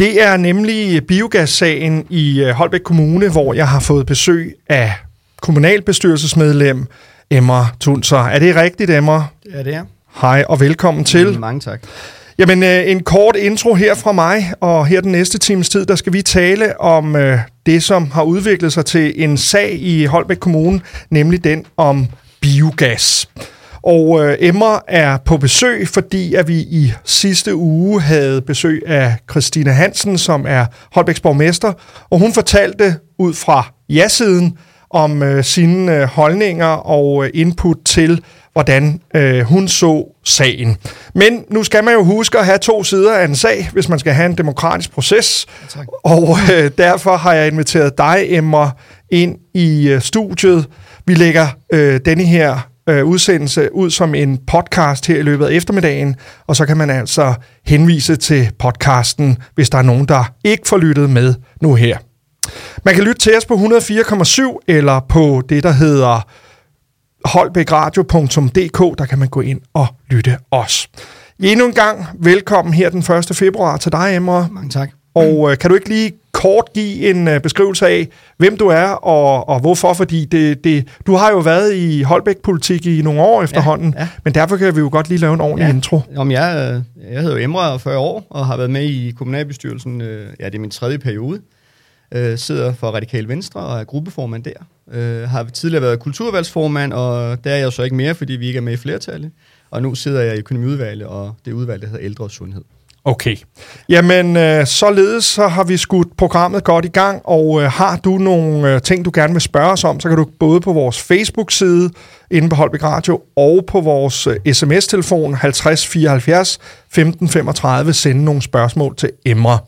Det er nemlig biogassagen i øh, Holbæk Kommune, hvor jeg har fået besøg af kommunalbestyrelsesmedlem Emma Tunser. Er det rigtigt, Emma? Ja, det er. Hej og velkommen til. Mange tak. Jamen, øh, en kort intro her fra mig, og her den næste times tid, der skal vi tale om øh, det, som har udviklet sig til en sag i Holbæk Kommune, nemlig den om biogas. Og øh, Emma er på besøg, fordi at vi i sidste uge havde besøg af Christina Hansen, som er Holbæks borgmester, og hun fortalte ud fra ja-siden om øh, sine øh, holdninger og øh, input til, hvordan øh, hun så sagen. Men nu skal man jo huske at have to sider af en sag, hvis man skal have en demokratisk proces. Tak. Og øh, derfor har jeg inviteret dig, Emma, ind i øh, studiet. Vi lægger øh, denne her øh, udsendelse ud som en podcast her i løbet af eftermiddagen, og så kan man altså henvise til podcasten, hvis der er nogen, der ikke får lyttet med nu her. Man kan lytte til os på 104,7 eller på det, der hedder holbækradio.dk, der kan man gå ind og lytte os. Endnu en gang velkommen her den 1. februar til dig, Emma. Mange tak. Og øh, kan du ikke lige kort give en øh, beskrivelse af, hvem du er og, og hvorfor? Fordi det, det, du har jo været i Holbæk-politik i nogle år efterhånden, ja. men derfor kan vi jo godt lige lave en ordentlig Ja. intro. Om jeg, øh, jeg hedder Emre og er 40 år og har været med i kommunalbestyrelsen. øh, Ja, det er min tredje periode. Øh, sidder for Radikal Venstre og er gruppeformand der. Øh, har tidligere været kulturvalgsformand, og der er jeg jo så ikke mere, fordi vi ikke er med i flertallet. Og nu sidder jeg i økonomiudvalget, og det udvalg, der hedder ældre og sundhed. Okay. Jamen, øh, således så har vi skudt programmet godt i gang, og øh, har du nogle øh, ting, du gerne vil spørge os om, så kan du både på vores Facebook-side inde på Holbæk Radio og på vores øh, sms-telefon 50 74 15 35 sende nogle spørgsmål til Emre.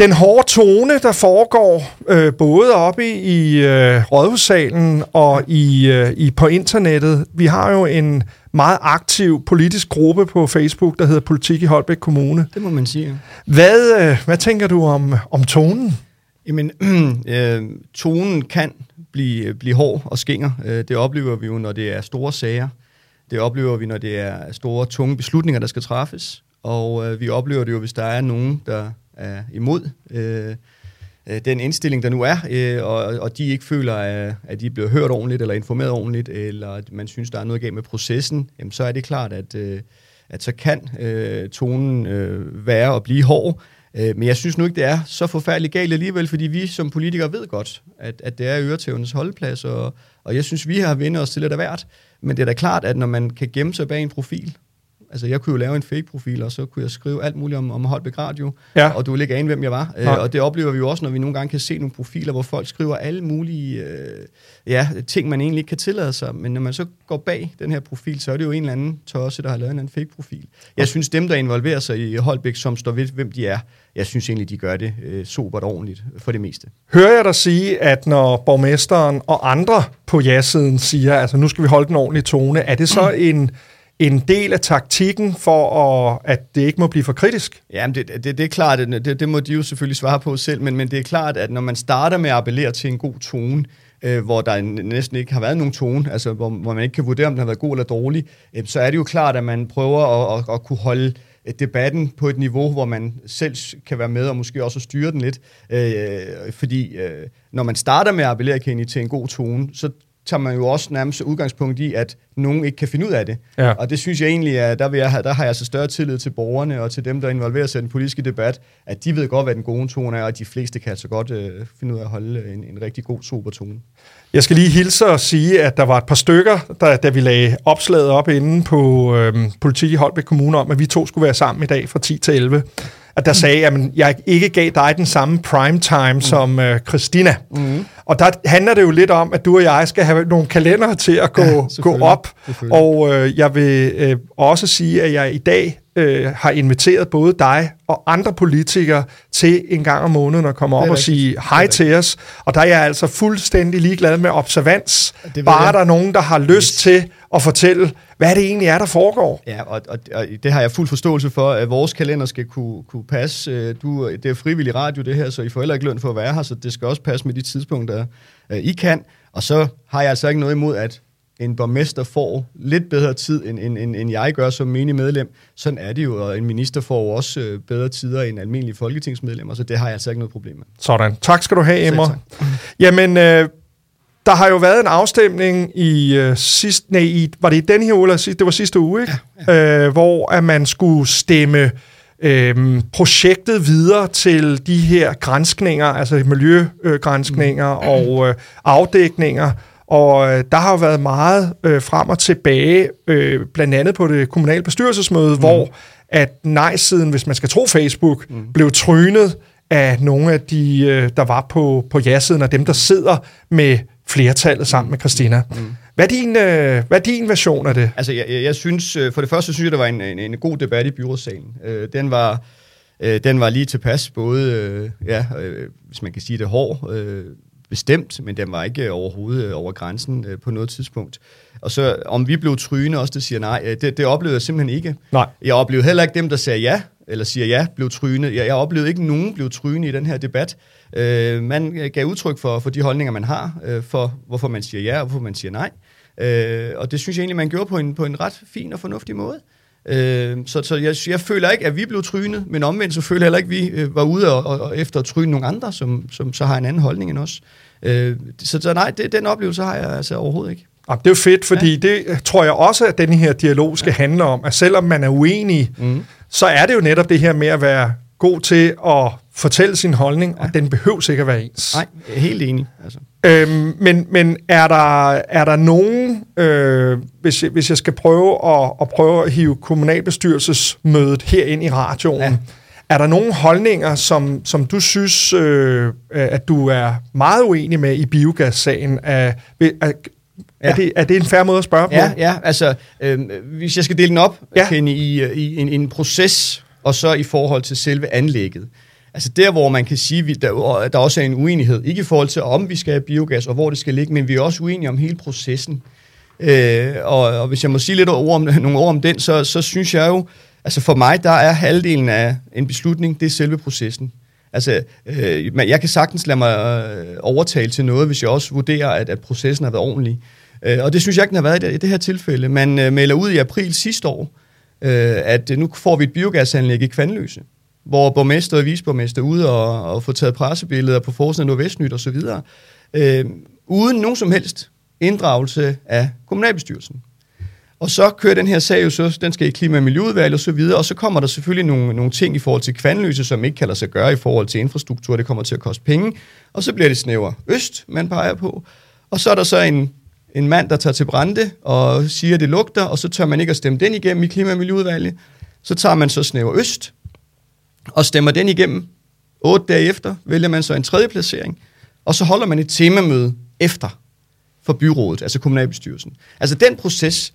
Den hårde tone, der foregår øh, både oppe i øh, rådhussalen og i, øh, i på internettet. Vi har jo en meget aktiv politisk gruppe på Facebook, der hedder Politik i Holbæk Kommune. Det må man sige. Hvad, øh, hvad tænker du om, om tonen? Jamen, øh, tonen kan blive, blive hård og skinger. Øh, det oplever vi jo, når det er store sager. Det oplever vi, når det er store, tunge beslutninger, der skal træffes. Og øh, vi oplever det jo, hvis der er nogen, der er imod øh, øh, den indstilling, der nu er, øh, og, og de ikke føler, at, at de er blevet hørt ordentligt, eller informeret ordentligt, eller at man synes, der er noget galt med processen, jamen, så er det klart, at, øh, at så kan øh, tonen øh, være og blive hård. Øh, Men jeg synes nu ikke, det er så forfærdeligt galt alligevel, fordi vi som politikere ved godt, at, at det er øretævnes holdplads, og, og jeg synes, vi har vendt os til lidt af hvert. Men det er da klart, at når man kan gemme sig bag en profil, altså jeg kunne jo lave en fake-profil, og så kunne jeg skrive alt muligt om, om Holbæk Radio, Ja. og du ville ikke ane, hvem jeg var. Øh, og det oplever vi jo også, når vi nogle gange kan se nogle profiler, hvor folk skriver alle mulige øh, ja, ting, man egentlig ikke kan tillade sig. Men når man så går bag den her profil, så er det jo en eller anden tosse, der har lavet en anden fake-profil. Jeg synes, dem, der involverer sig i Holbæk, som står ved, hvem de er, jeg synes egentlig, de gør det øh, sobert ordentligt for det meste. Hører jeg dig sige, at når borgmesteren og andre på ja-siden siger, altså nu skal vi holde den ordentlige tone, er det så en, en del af taktikken for, at, at det ikke må blive for kritisk? Jamen, det, det, det er klart, det, det må de jo selvfølgelig svare på selv, men, men det er klart, at når man starter med at appellere til en god tone, øh, hvor der næsten ikke har været nogen tone, altså hvor, hvor man ikke kan vurdere, om den har været god eller dårlig, øh, så er det jo klart, at man prøver at, at, at kunne holde øh, debatten på et niveau, hvor man selv kan være med og måske også styre den lidt. Øh, fordi øh, når man starter med at appellere Kenny, til en god tone, så tager man jo også nærmest udgangspunkt i, at nogen ikke kan finde ud af det. Ja. Og det synes jeg egentlig, at der, vil jeg, der har jeg så større tillid til borgerne og til dem, der involverer sig i den politiske debat, at de ved godt, hvad den gode tone er, og de fleste kan altså godt øh, finde ud af at holde en, en rigtig god, sober tone. Jeg skal lige hilse og sige, at der var et par stykker, der, da vi lagde opslaget op inde på øhm, politik i Holbæk Kommune om, at vi to skulle være sammen i dag fra 10 til 11, at der sagde, at jeg ikke gav dig den samme prime time mm. som øh, Christina. Mm. Og der handler det jo lidt om, at du og jeg skal have nogle kalendere til at gå, Ja, gå op. Og øh, jeg vil øh, også sige, at jeg i dag øh, har inviteret både dig og andre politikere til en gang om måneden at komme op og sige hej til os. Og der er jeg altså fuldstændig ligeglad med observans. Bare jeg. der er nogen, der har lyst til at fortælle, hvad det egentlig er, der foregår. Ja, og, og, og det har jeg fuld forståelse for, at vores kalender skal kunne, kunne passe. Øh, Du, det er frivillig radio, det her, så I får heller ikke løn for at være her, så det skal også passe med de tidspunkter, øh, I kan. Og så har jeg altså ikke noget imod, at en borgmester får lidt bedre tid, end, end, end, end jeg gør som menig medlem. Sådan er det jo, og en minister får også øh, bedre tider end almindelige folketingsmedlemmer, så det har jeg altså ikke noget problem med. Sådan. Tak skal du have, Emma. Jamen, øh, der har jo været en afstemning i øh, sidst, nej, i, var det i den her uge, eller sidst, det var sidste uge, ikke? Ja, ja. Øh, hvor at man skulle stemme øh, projektet videre til de her grænskninger, altså miljøgrænskninger mm. og øh, afdækninger, og øh, der har jo været meget øh, frem og tilbage, øh, blandt andet på det kommunale bestyrelsesmøde, mm. hvor at nej-siden, hvis man skal tro Facebook, mm. blev trynet af nogle af de, øh, der var på, på ja-siden, og dem, der sidder med flertallet sammen med Christina. Mm. Hvad, er din, øh, hvad er din version af det? Altså, jeg, jeg, jeg synes, øh, for det første synes jeg, det var en, en, en god debat i byrådssalen. Øh, den var... Øh, den var lige tilpas, både, øh, ja, øh, hvis man kan sige det, hård, øh, bestemt, men den var ikke overhovedet øh, over grænsen øh, på noget tidspunkt. Og så om vi blev tryne også, det siger nej, øh, det, det oplevede jeg simpelthen ikke. Nej. Jeg oplevede heller ikke dem, der sagde ja, eller siger ja, blev tryne. Jeg, jeg oplevede ikke nogen blev tryne i den her debat. Øh, man gav udtryk for, for de holdninger, man har, øh, for hvorfor man siger ja, og hvorfor man siger nej. Øh, og det synes jeg egentlig, man gjorde på en, på en ret fin og fornuftig måde. Øh, så så jeg, jeg føler ikke, at vi blev trynet, men omvendt så føler jeg heller ikke, at vi øh, var ude og, og, og efter at tryne nogle andre, som, som så har en anden holdning end os. Øh, så, så nej, det, den oplevelse har jeg altså overhovedet ikke. Ja, det er jo fedt, fordi ja. det tror jeg også, at den her dialog skal ja. handle om, at selvom man er uenig, mm. Så er det jo netop det her med at være god til at fortælle sin holdning, ja. og den behøver sikkert være ens. Nej, helt enig. Altså. Øhm, men men er, der, er der nogen, øh, hvis, jeg, hvis jeg skal prøve at, at prøve at hive kommunalbestyrelsesmødet her ind i radioen, ja. er der nogle holdninger, som, som du synes, øh, at du er meget uenig med i biogassagen? Er, er, Ja. Er, det, er det en færre måde at spørge på? Ja, ja altså, øh, hvis jeg skal dele den op, ja. Kenny, i, i en, en proces, og så i forhold til selve anlægget. Altså der, hvor man kan sige, at der, der også er en uenighed, ikke i forhold til, om vi skal have biogas, og hvor det skal ligge, men vi er også uenige om hele processen. Øh, og, og hvis jeg må sige lidt ord om, nogle ord om den, så, så synes jeg jo, altså for mig, der er halvdelen af en beslutning, det er selve processen. Altså, øh, jeg kan sagtens lade mig øh, overtale til noget, hvis jeg også vurderer, at, at processen har været ordentlig. Øh, og det synes jeg ikke, den har været i det, i det her tilfælde. Man øh, melder ud i april sidste år, øh, at øh, nu får vi et biogasanlæg i Kvanløse, hvor borgmester og visborgmester ude og, og få taget pressebilleder på forsiden af Nordvestnyt osv., øh, uden nogen som helst inddragelse af kommunalbestyrelsen. Og så kører den her sag jo så, den skal i klima- og miljøudvalg og så videre, og så kommer der selvfølgelig nogle, nogle ting i forhold til kvandløse, som ikke kan lade sig gøre i forhold til infrastruktur, det kommer til at koste penge, og så bliver det snæver øst, man peger på, og så er der så en en mand, der tager til Brande og siger, at det lugter, og så tør man ikke at stemme den igennem i Klima- og Miljøudvalget. Så tager man så Snæver Øst og stemmer den igennem. Otte dage efter vælger man så en tredje placering, og så holder man et temamøde efter for byrådet, altså kommunalbestyrelsen. Altså den proces,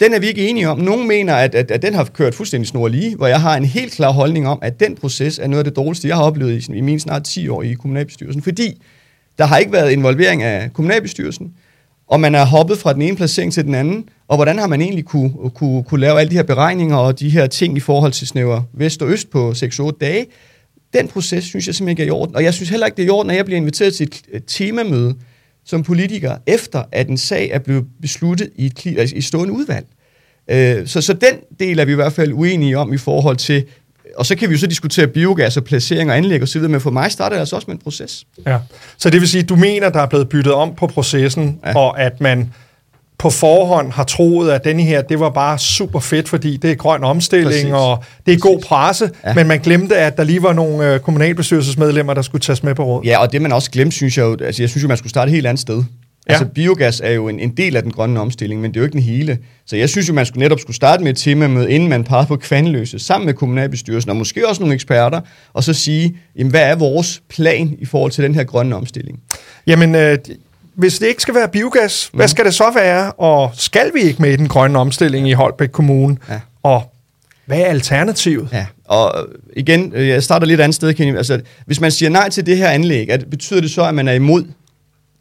den er vi ikke enige om. Nogle mener, at, at, at den har kørt fuldstændig snor lige, hvor jeg har en helt klar holdning om, at den proces er noget af det dårligste, jeg har oplevet i, i mine snart 10 år i kommunalbestyrelsen, fordi der har ikke været involvering af kommunalbestyrelsen, og man er hoppet fra den ene placering til den anden, og hvordan har man egentlig kunne, kunne, kunne lave alle de her beregninger og de her ting i forhold til snæver vest og øst på 6-8 dage, den proces synes jeg simpelthen ikke er i orden. Og jeg synes heller ikke, det er i orden, at jeg bliver inviteret til et temamøde som politiker, efter at en sag er blevet besluttet i et, altså i stående udvalg. Øh, så, så den del er vi i hvert fald uenige om i forhold til, og så kan vi jo så diskutere biogas og placering og anlæg osv., men for mig starter det altså også med en proces. Ja. Så det vil sige, du mener, der er blevet byttet om på processen, ja. og at man på forhånd har troet, at denne her, det var bare super fedt, fordi det er grøn omstilling, Præcis. og det er Præcis. god presse, ja. men man glemte, at der lige var nogle øh, kommunalbestyrelsesmedlemmer, der skulle tages med på råd. Ja, og det man også glemte, synes jeg jo, altså jeg synes jo, man skulle starte et helt andet sted. Ja. Altså biogas er jo en, en del af den grønne omstilling, men det er jo ikke den hele. Så jeg synes jo, man skulle netop skulle starte med et tema med, inden man pegede på kvandeløse, sammen med kommunalbestyrelsen, og måske også nogle eksperter, og så sige, jamen, hvad er vores plan i forhold til den her grønne omstilling? Jamen, øh, hvis det ikke skal være biogas, mm. hvad skal det så være? Og skal vi ikke med i den grønne omstilling i Holbæk Kommune? Ja. Og hvad er alternativet? Ja, og igen, øh, jeg starter lidt andet sted, Kenny. Altså, hvis man siger nej til det her anlæg, at, betyder det så, at man er imod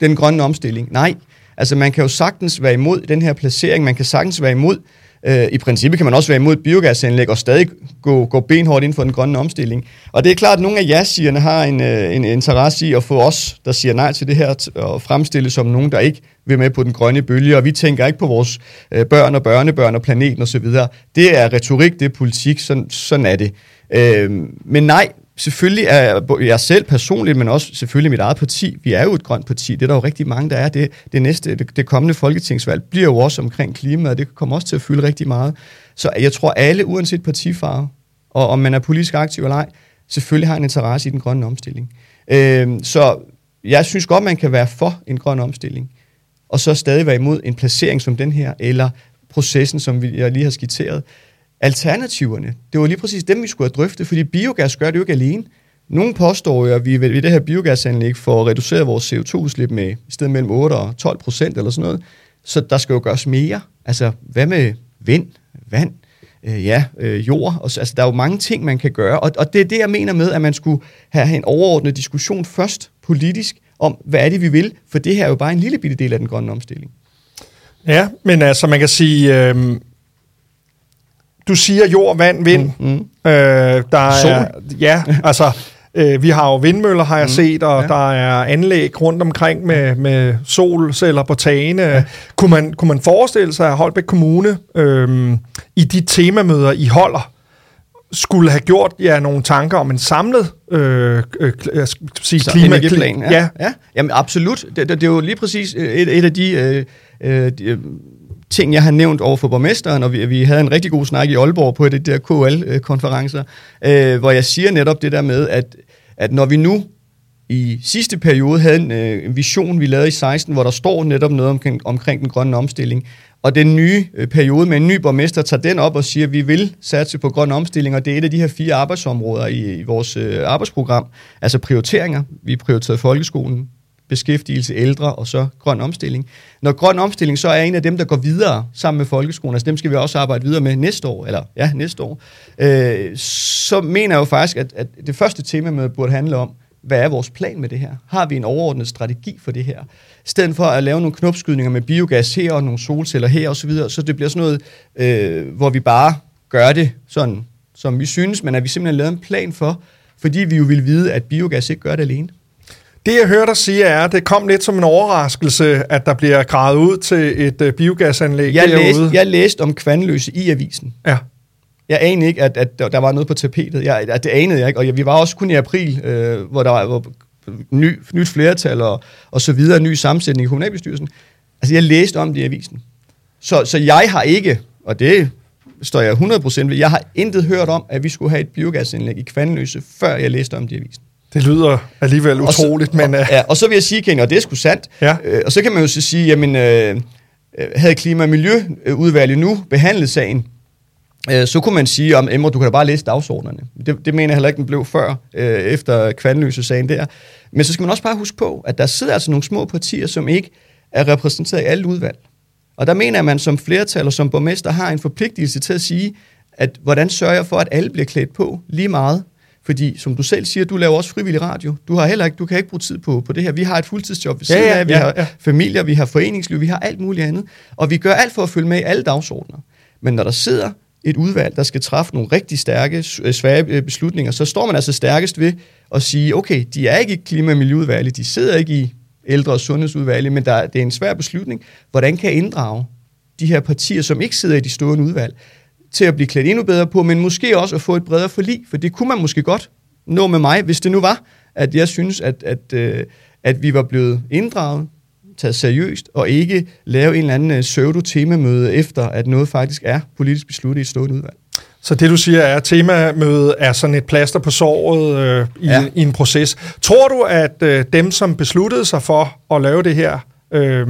den grønne omstilling. Nej, altså man kan jo sagtens være imod den her placering, man kan sagtens være imod Øh, I princippet kan man også være imod biogasanlæg og stadig gå, gå benhårdt ind for den grønne omstilling. Og det er klart, at nogle af ja-sigerne har en, øh, en interesse i at få os, der siger nej til det her, og fremstille som nogen, der ikke vil med på den grønne bølge, og vi tænker ikke på vores øh, børn og børnebørn og planeten osv. Det er retorik, det er politik, sådan, sådan er det. Øh, men nej, selvfølgelig er jeg selv personligt, men også selvfølgelig mit eget parti, vi er jo et grønt parti, det er der jo rigtig mange, der er. Det, det næste, det, det kommende folketingsvalg bliver jo også omkring klima, og det kommer også til at fylde rigtig meget. Så jeg tror alle, uanset partifarve, og om man er politisk aktiv eller ej, selvfølgelig har en interesse i den grønne omstilling. Øh, så jeg synes godt, man kan være for en grøn omstilling, og så stadig være imod en placering som den her, eller processen, som jeg lige har skitseret. Alternativerne, det var lige præcis dem, vi skulle have drøftet, fordi biogas gør det jo ikke alene. Nogle påstår jo, at vi ved det her biogasanlæg får reduceret vores CO2-udslip med i stedet mellem 8 og 12 procent eller sådan noget. Så der skal jo gøres mere. Altså, hvad med vind, vand, øh, ja, øh, jord? Og, altså, der er jo mange ting, man kan gøre. Og, og det er det, jeg mener med, at man skulle have en overordnet diskussion først politisk om, hvad er det, vi vil? For det her er jo bare en lille bitte del af den grønne omstilling. Ja, men altså, man kan sige... Øh du siger jord, vand, vind. Mm, mm. Øh, der Sol. Er, ja, altså, øh, vi har jo vindmøller, har jeg mm, set, og ja. der er anlæg rundt omkring med, med solceller på tagene. Ja. Kunne, man, kunne man forestille sig, at Holbæk Kommune øh, i de temamøder, I holder, skulle have gjort jer ja, nogle tanker om en samlet øh, øh, jeg skal sige, klima, energiplan. Ja. ja. ja. Jamen absolut. Det, det, det er jo lige præcis et, et af de... Øh, øh, de ting, jeg har nævnt over for borgmesteren, og vi, vi havde en rigtig god snak i Aalborg på det der KL-konferencer, øh, hvor jeg siger netop det der med, at, at når vi nu i sidste periode havde en øh, vision, vi lavede i 16, hvor der står netop noget omkring, omkring den grønne omstilling, og den nye øh, periode med en ny borgmester tager den op og siger, at vi vil satse på grøn omstilling, og det er et af de her fire arbejdsområder i, i vores øh, arbejdsprogram, altså prioriteringer. Vi prioriterer folkeskolen, beskæftigelse, ældre og så grøn omstilling. Når grøn omstilling så er en af dem, der går videre sammen med folkeskolen, altså dem skal vi også arbejde videre med næste år, eller ja, næste år, øh, så mener jeg jo faktisk, at, at det første tema med burde handle om, hvad er vores plan med det her? Har vi en overordnet strategi for det her? I stedet for at lave nogle knopskydninger med biogas her og nogle solceller her osv., så, videre, så det bliver sådan noget, øh, hvor vi bare gør det sådan, som vi synes, men at vi simpelthen lavet en plan for, fordi vi jo vil vide, at biogas ikke gør det alene. Det, jeg hørte dig sige, er, at det kom lidt som en overraskelse, at der bliver gravet ud til et uh, biogasanlæg jeg derude. Læste, jeg læste om kvandløse i avisen. Ja. Jeg anede ikke, at, at der var noget på tapetet. Jeg, at det anede jeg ikke, og vi var også kun i april, øh, hvor der var hvor, ny, nyt flertal og, og så videre, ny sammensætning i kommunalbestyrelsen. Altså, jeg læste om det i avisen. Så, så jeg har ikke, og det står jeg 100% ved, jeg har intet hørt om, at vi skulle have et biogasanlæg i Kvandløse, før jeg læste om det i avisen. Det lyder alligevel utroligt, så, men... Og, ja, og så vil jeg sige, Kenny, og det er sgu sandt, ja. øh, og så kan man jo så sige, jamen, øh, havde Klima- og Miljøudvalget nu behandlet sagen, øh, så kunne man sige, om Emre, du kan da bare læse dagsordnerne. Det, det mener jeg heller ikke, den blev før, øh, efter kvandløse sagen der. Men så skal man også bare huske på, at der sidder altså nogle små partier, som ikke er repræsenteret i alle udvalg. Og der mener at man som flertal og som borgmester har en forpligtelse til at sige, at hvordan sørger jeg for, at alle bliver klædt på lige meget, fordi, som du selv siger, du laver også frivillig radio. Du har heller ikke, du kan ikke bruge tid på, på det her. Vi har et fuldtidsjob ved siden ja, ja, af, vi ja, har ja. familier, vi har foreningsliv, vi har alt muligt andet. Og vi gør alt for at følge med i alle dagsordner. Men når der sidder et udvalg, der skal træffe nogle rigtig stærke, øh, svære øh, beslutninger, så står man altså stærkest ved at sige, okay, de er ikke i klima- og miljøudvalget, de sidder ikke i ældre- og sundhedsudvalget, men der, det er en svær beslutning. Hvordan kan jeg inddrage de her partier, som ikke sidder i de stående udvalg? Til at blive klædt endnu bedre på, men måske også at få et bredere forlig, for det kunne man måske godt nå med mig, hvis det nu var, at jeg synes, at, at, øh, at vi var blevet inddraget, taget seriøst, og ikke lave en eller anden øh, pseudo-temamøde efter, at noget faktisk er politisk besluttet i et stående udvalg. Så det du siger er, at temamødet er sådan et plaster på såret øh, i, ja. i en proces. Tror du, at øh, dem, som besluttede sig for at lave det her, øh,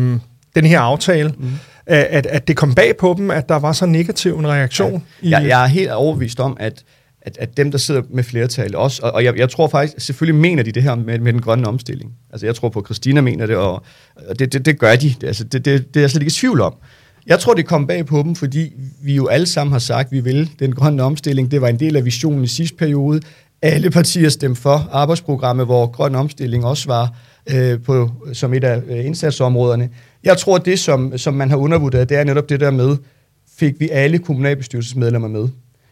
den her aftale, mm at, at det kom bag på dem, at der var så negativ en reaktion. Ja. I, jeg, jeg er helt overbevist om, at, at, at dem, der sidder med flertal også, og, og jeg, jeg tror faktisk, selvfølgelig mener de det her med, med den grønne omstilling. Altså jeg tror på, at Christina mener det, og, og det, det, det gør de. Altså, det, det, det er jeg slet ikke i tvivl om. Jeg tror, det kom bag på dem, fordi vi jo alle sammen har sagt, at vi vil den grønne omstilling. Det var en del af visionen i sidste periode. Alle partier stemte for arbejdsprogrammet, hvor grøn omstilling også var øh, på, som et af øh, indsatsområderne. Jeg tror, det, som, som man har undervurderet, det er netop det der med, fik vi alle kommunalbestyrelsesmedlemmer med.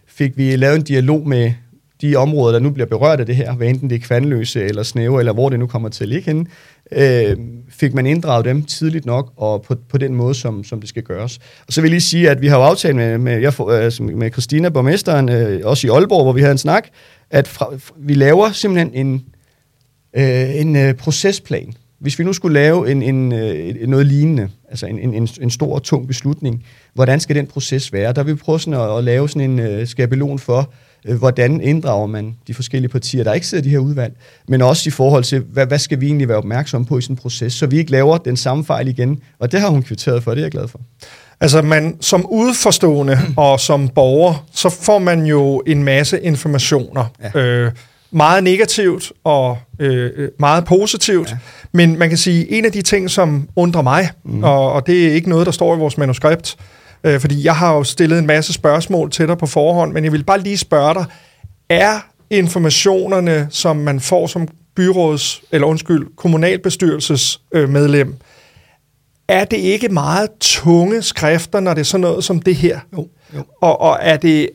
Fik vi lavet en dialog med de områder, der nu bliver berørt af det her, hvad enten det er kvandløse eller snæve, eller hvor det nu kommer til at ligge henne, øh, fik man inddraget dem tidligt nok, og på, på den måde, som, som det skal gøres. Og så vil jeg lige sige, at vi har jo aftalt med, med, jeg, øh, med Christina, borgmesteren, øh, også i Aalborg, hvor vi havde en snak, at fra, vi laver simpelthen en, øh, en øh, procesplan. Hvis vi nu skulle lave en, en, øh, noget lignende, altså en, en, en stor og tung beslutning, hvordan skal den proces være? Der vil vi prøve sådan at, at lave sådan en øh, skabelon for, øh, hvordan inddrager man de forskellige partier, der ikke sidder i de her udvalg, men også i forhold til, hvad, hvad skal vi egentlig være opmærksomme på i sådan en proces, så vi ikke laver den samme fejl igen. Og det har hun kvitteret for, det er jeg glad for. Altså man som udforstående og som borger, så får man jo en masse informationer. Ja. Øh, meget negativt og øh, meget positivt. Ja. Men man kan sige, en af de ting, som undrer mig, mm. og, og det er ikke noget, der står i vores manuskript, øh, fordi jeg har jo stillet en masse spørgsmål til dig på forhånd, men jeg vil bare lige spørge dig, er informationerne, som man får som byråds, eller undskyld, kommunalbestyrelsesmedlem, øh, er det ikke meget tunge skrifter, når det er sådan noget som det her? Jo. jo. Og, og er det,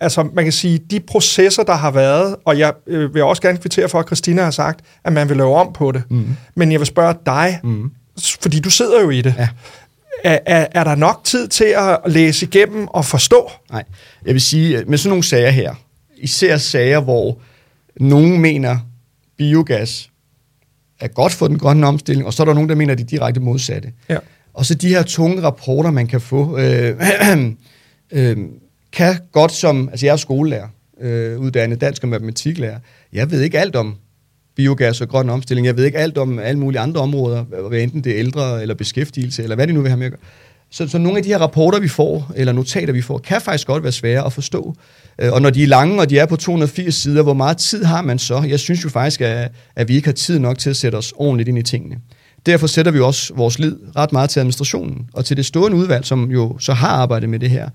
altså man kan sige, de processer, der har været, og jeg øh, vil også gerne kvittere for, at Christina har sagt, at man vil lave om på det. Mm. Men jeg vil spørge dig, mm. fordi du sidder jo i det. Ja. Er, er, er der nok tid til at læse igennem og forstå? Nej, jeg vil sige, med sådan nogle sager her, især sager, hvor nogen mener, biogas er godt for den grønne omstilling, og så er der nogen, der mener, at de direkte modsatte. Ja. Og så de her tunge rapporter, man kan få, øh, øh, kan godt som, altså jeg er skolelærer, øh, uddannet dansk og matematiklærer, jeg ved ikke alt om biogas og grøn omstilling. Jeg ved ikke alt om alle mulige andre områder, hvad enten det er ældre eller beskæftigelse, eller hvad det nu vil have med at gøre. Så, så nogle af de her rapporter, vi får, eller notater, vi får, kan faktisk godt være svære at forstå. Øh, og når de er lange, og de er på 280 sider, hvor meget tid har man så? Jeg synes jo faktisk, at, at vi ikke har tid nok til at sætte os ordentligt ind i tingene. Derfor sætter vi også vores lid ret meget til administrationen, og til det stående udvalg, som jo så har arbejdet med det her.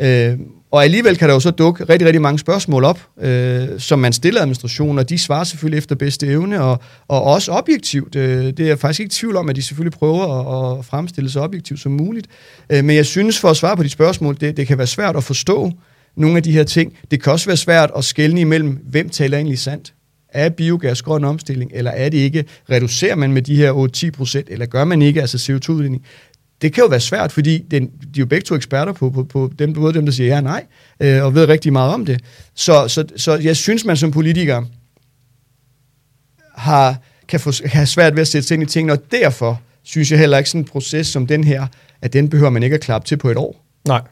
Øh, og alligevel kan der jo så dukke rigtig, rigtig mange spørgsmål op, øh, som man stiller administrationen, og de svarer selvfølgelig efter bedste evne, og, og også objektivt. Øh, det er jeg faktisk ikke i tvivl om, at de selvfølgelig prøver at, at fremstille så objektivt som muligt. Øh, men jeg synes, for at svare på de spørgsmål, det, det kan være svært at forstå nogle af de her ting. Det kan også være svært at skelne imellem, hvem taler egentlig sandt. Er biogas grøn omstilling, eller er det ikke? Reducerer man med de her 8-10 procent, eller gør man ikke, altså CO2-udledning? Det kan jo være svært, fordi den, de er jo begge to eksperter på, på, på dem, både dem, der siger ja og nej, øh, og ved rigtig meget om det. Så, så, så jeg synes, man som politiker har, kan få, have svært ved at sætte sig ind i tingene, og derfor synes jeg heller ikke sådan en proces som den her, at den behøver man ikke at klappe til på et år. Nej.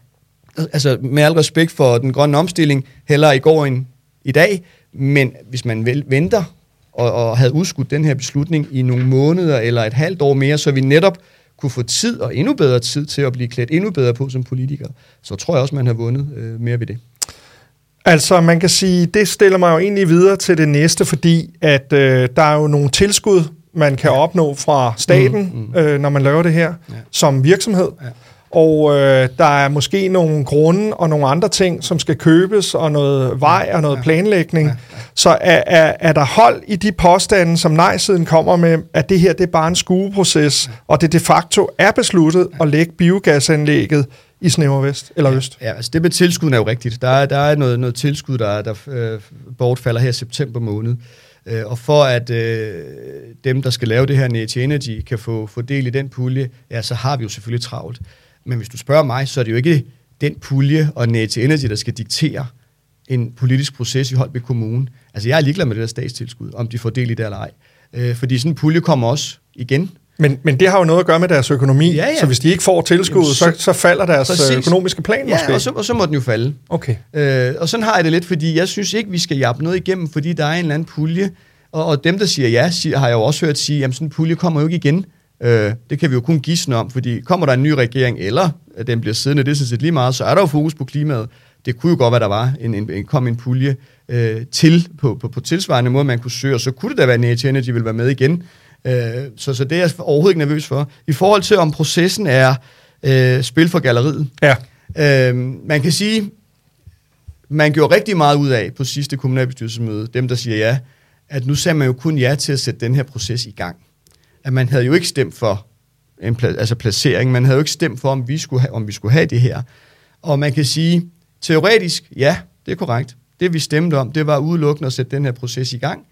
Altså med al respekt for den grønne omstilling, heller i går end i dag, men hvis man vel venter og, og havde udskudt den her beslutning i nogle måneder eller et halvt år mere, så vi netop kunne få tid og endnu bedre tid til at blive klædt endnu bedre på som politiker, så tror jeg også, man har vundet øh, mere ved det. Altså, man kan sige, det stiller mig jo egentlig videre til det næste, fordi at øh, der er jo nogle tilskud, man kan opnå fra staten, mm, mm. Øh, når man laver det her ja. som virksomhed. Ja og øh, der er måske nogle grunde og nogle andre ting, som skal købes, og noget vej og noget planlægning. Så er, er, er der hold i de påstande, som nej-siden kommer med, at det her det er bare en skueproces, og det de facto er besluttet at lægge biogasanlægget i Snæver Vest eller Øst? Ja, altså det med tilskud er jo rigtigt. Der er, der er noget, noget tilskud, der, der øh, bortfalder her i september måned. Øh, og for at øh, dem, der skal lave det her Nature Energy, kan få, få del i den pulje, ja, så har vi jo selvfølgelig travlt. Men hvis du spørger mig, så er det jo ikke den pulje og Nature Energy, der skal diktere en politisk proces i Holbæk Kommune. Altså jeg er ligeglad med det der statstilskud, om de får del i det eller ej. Øh, fordi sådan en pulje kommer også igen. Men, men det har jo noget at gøre med deres økonomi, ja, ja. så hvis de ikke får tilskud, så, så, så falder deres præcis. økonomiske plan ja, måske. og så, og så må den jo falde. Okay. Øh, og sådan har jeg det lidt, fordi jeg synes ikke, vi skal jappe noget igennem, fordi der er en eller anden pulje, og, og dem, der siger ja, siger, har jeg jo også hørt sige, at sådan en pulje kommer jo ikke igen. Øh, det kan vi jo kun gisne om, fordi kommer der en ny regering, eller at den bliver siddende, det er sådan set lige meget, så er der jo fokus på klimaet. Det kunne jo godt være, der var en, en, en kom en pulje øh, til på, på, på tilsvarende måde, man kunne søge, og så kunne det da være, at Nature Energy vil være med igen. Øh, så, så det er jeg overhovedet ikke nervøs for. I forhold til, om processen er øh, spil for galleriet. Ja. Øh, man kan sige, man gjorde rigtig meget ud af på sidste kommunalbestyrelsesmøde, dem der siger ja, at nu sagde man jo kun ja til at sætte den her proces i gang at man havde jo ikke stemt for en pla- altså placering, man havde jo ikke stemt for, om vi skulle have, om vi skulle have det her. Og man kan sige, teoretisk, ja, det er korrekt. Det vi stemte om, det var udelukkende at sætte den her proces i gang.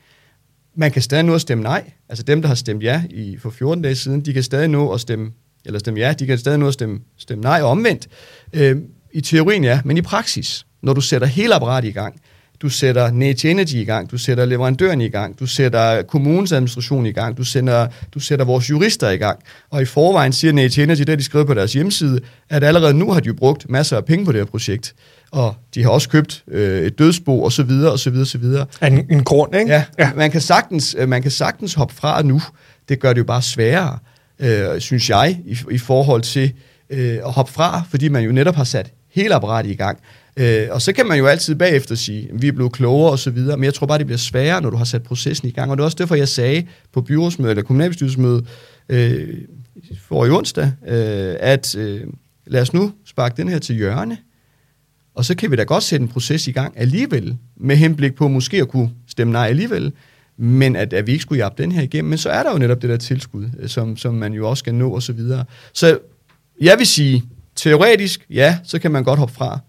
Man kan stadig nå at stemme nej. Altså dem, der har stemt ja i, for 14 dage siden, de kan stadig nå at stemme, eller stemme ja, de kan stadig nå at stemme, stemme nej og omvendt. Øh, I teorien ja, men i praksis, når du sætter hele apparatet i gang, du sætter Nature Energy i gang, du sætter leverandøren i gang, du sætter kommunens administration i gang, du, sender, du sætter vores jurister i gang. Og i forvejen siger Nature Energy, det de skrevet på deres hjemmeside, at allerede nu har de brugt masser af penge på det her projekt. Og de har også købt øh, et dødsbo og så videre og så videre og så videre. En, en grund, ikke? Ja, ja. Man, kan sagtens, øh, man kan sagtens hoppe fra nu. Det gør det jo bare sværere, øh, synes jeg, i, i forhold til øh, at hoppe fra, fordi man jo netop har sat hele apparatet i gang. Øh, og så kan man jo altid bagefter sige, at vi er blevet klogere og så videre, men jeg tror bare, det bliver sværere, når du har sat processen i gang. Og det er også derfor, jeg sagde på byrådsmødet eller kommunalbestyrelsesmødet øh, for i onsdag, øh, at øh, lad os nu sparke den her til hjørne, og så kan vi da godt sætte en proces i gang alligevel, med henblik på måske at kunne stemme nej alligevel, men at, at vi ikke skulle jappe den her igennem. Men så er der jo netop det der tilskud, øh, som, som man jo også skal nå og så videre. Så jeg vil sige, teoretisk, ja, så kan man godt hoppe fra,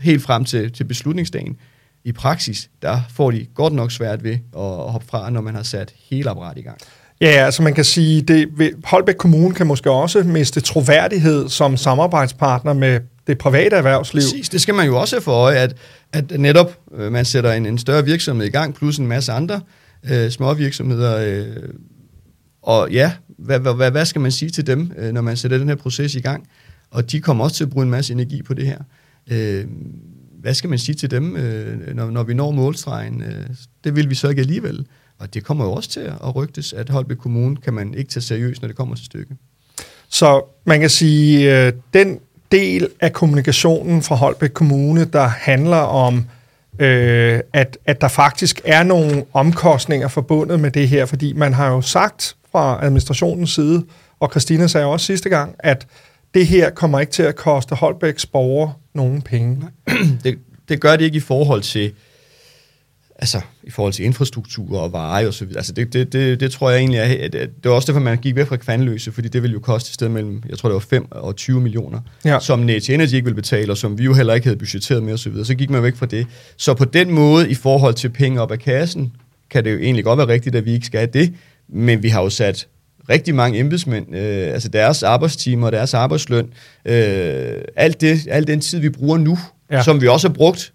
helt frem til, til beslutningsdagen. I praksis, der får de godt nok svært ved at hoppe fra, når man har sat hele apparatet i gang. Ja, altså man kan sige, det Holbæk Kommune kan måske også miste troværdighed som samarbejdspartner med det private erhvervsliv. Præcis, det skal man jo også have for øje, at, at netop øh, man sætter en, en større virksomhed i gang, plus en masse andre øh, små virksomheder. Øh, og ja, hvad, hvad, hvad skal man sige til dem, øh, når man sætter den her proces i gang? Og de kommer også til at bruge en masse energi på det her. Øh, hvad skal man sige til dem, øh, når, når vi når målstregen? Øh, det vil vi så ikke alligevel. Og det kommer jo også til at rygtes, at Holbæk Kommune kan man ikke tage seriøst, når det kommer til stykke. Så man kan sige, øh, den del af kommunikationen fra Holbæk Kommune, der handler om, øh, at, at der faktisk er nogle omkostninger forbundet med det her, fordi man har jo sagt fra administrationens side, og Christina sagde også sidste gang, at det her kommer ikke til at koste Holbæks borgere nogen penge. det, det gør det ikke i forhold til altså i forhold til infrastruktur og veje og så videre. Altså det, det, det, det tror jeg egentlig er, at, det var også derfor, man gik væk fra kvandløse, fordi det ville jo koste et sted mellem, jeg tror det var 5 og 20 millioner, ja. som Net Energy ikke ville betale, og som vi jo heller ikke havde budgetteret med og så videre. Så gik man væk fra det. Så på den måde, i forhold til penge op af kassen, kan det jo egentlig godt være rigtigt, at vi ikke skal have det, men vi har jo sat rigtig mange embedsmænd, øh, altså deres arbejdstimer, deres arbejdsløn, øh, alt, det, alt den tid, vi bruger nu, ja. som vi også har brugt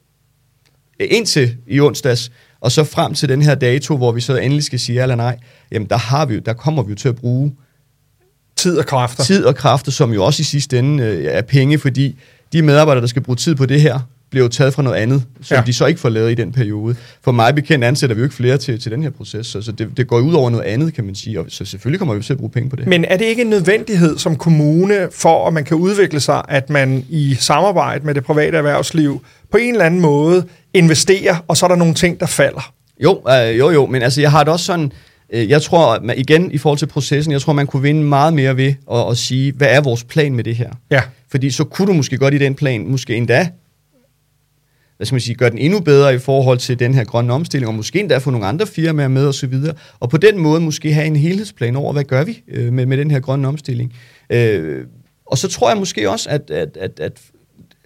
indtil i onsdags, og så frem til den her dato, hvor vi så endelig skal sige ja eller nej, jamen der, har vi, der kommer vi jo til at bruge tid og kræfter. Tid og kræfter, som jo også i sidste ende øh, er penge, fordi de medarbejdere, der skal bruge tid på det her, bliver jo taget fra noget andet, som ja. de så ikke får lavet i den periode. For mig bekendt ansætter vi jo ikke flere til, til den her proces, så, så det, det går ud over noget andet, kan man sige, og så selvfølgelig kommer vi til at bruge penge på det. Men er det ikke en nødvendighed som kommune, for at man kan udvikle sig, at man i samarbejde med det private erhvervsliv på en eller anden måde investerer, og så er der nogle ting, der falder? Jo, øh, jo, jo, men altså jeg har det også sådan, øh, jeg tror, man, igen i forhold til processen, jeg tror, man kunne vinde meget mere ved at, at sige, hvad er vores plan med det her? Ja. Fordi så kunne du måske godt i den plan, måske endda hvad skal man sige, gøre den endnu bedre i forhold til den her grønne omstilling, og måske endda få nogle andre firmaer med osv., og, og på den måde måske have en helhedsplan over, hvad gør vi øh, med, med den her grønne omstilling. Øh, og så tror jeg måske også, at, at, at, at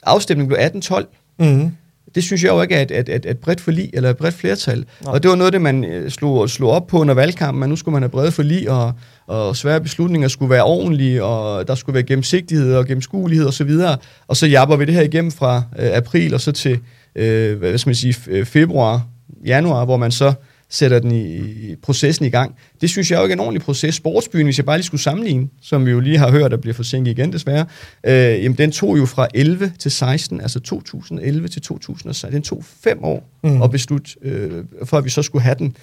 afstemningen blev 18-12. Mm. Det synes jeg jo ikke er et, et, et, et bredt forlig, eller et bredt flertal. Nej. Og det var noget, det man øh, slog, slog op på under valgkampen, at nu skulle man have brede forlig, og, og svære beslutninger skulle være ordentlige, og der skulle være gennemsigtighed og gennemskuelighed osv., og, og så japper vi det her igennem fra øh, april og så til, øh, hvad skal man sige, øh, februar, januar, hvor man så sætter den i, i processen i gang. Det synes jeg jo ikke er en ordentlig proces. Sportsbyen, hvis jeg bare lige skulle sammenligne, som vi jo lige har hørt, der bliver forsinket igen desværre, øh, jamen den tog jo fra 11 til 16, altså 2011 til 2016. Den tog fem år mm. at beslutte, øh, for at vi så skulle have den.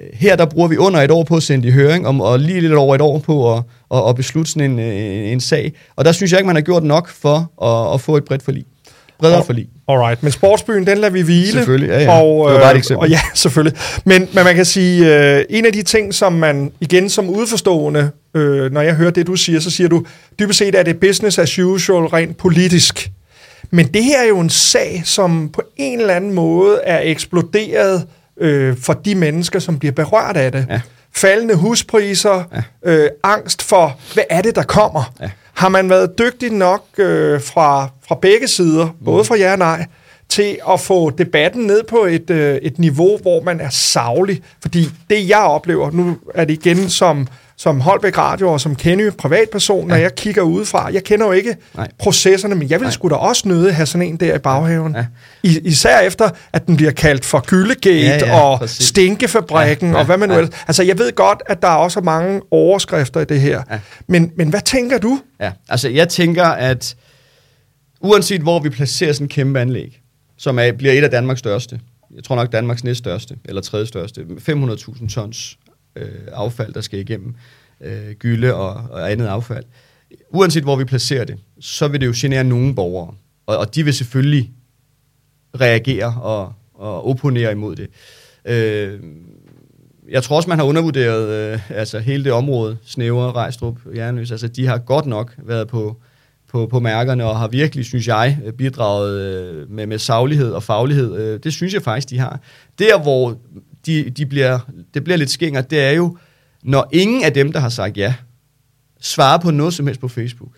Øh, her der bruger vi under et år på at sende i høring, om, og lige lidt over et år på at, at, at beslutte sådan en, en, en sag. Og der synes jeg ikke, man har gjort nok for at, at få et bredt forlig bredere forlig. Alright, men sportsbyen, den lader vi hvile. Selvfølgelig, ja, ja. Og, det var bare et øh, eksempel. Og, ja, selvfølgelig. Men, men man kan sige, øh, en af de ting, som man igen som udforstående, øh, når jeg hører det, du siger, så siger du, dybest set er det business as usual, rent politisk. Men det her er jo en sag, som på en eller anden måde er eksploderet øh, for de mennesker, som bliver berørt af det. Ja. Faldende huspriser, ja. øh, angst for, hvad er det, der kommer? Ja Har man været dygtig nok øh, fra, fra begge sider, både fra ja og nej, til at få debatten ned på et, øh, et niveau, hvor man er savlig? Fordi det, jeg oplever, nu er det igen som som Holbæk Radio og som Kenny privatperson, ja. når jeg kigger udefra. Jeg kender jo ikke Nej. processerne, men jeg vil sgu da også nøde at have sådan en der i baghaven. Ja. I, især efter, at den bliver kaldt for Gyllegate ja, ja, og præcis. Stinkefabrikken ja, ja, og hvad man nu ja. ellers. Altså, jeg ved godt, at der er også mange overskrifter i det her. Ja. Men, men hvad tænker du? Ja, altså jeg tænker, at uanset hvor vi placerer sådan en kæmpe anlæg, som er, bliver et af Danmarks største, jeg tror nok Danmarks næststørste, eller tredje største, 500.000 tons øh, affald, der skal igennem øh, gylde og, og andet affald. Uanset hvor vi placerer det, så vil det jo genere nogle borgere, og, og de vil selvfølgelig reagere og, og opponere imod det. Øh, jeg tror også, man har undervurderet øh, altså hele det område, Snæver, Rejstrup, Jernløs. Altså, de har godt nok været på, på, på mærkerne og har virkelig, synes jeg, bidraget øh, med, med saglighed og faglighed. Øh, det synes jeg faktisk, de har. Der, hvor de, de bliver, det bliver lidt skænger, det er jo, når ingen af dem, der har sagt ja, svarer på noget som helst på Facebook,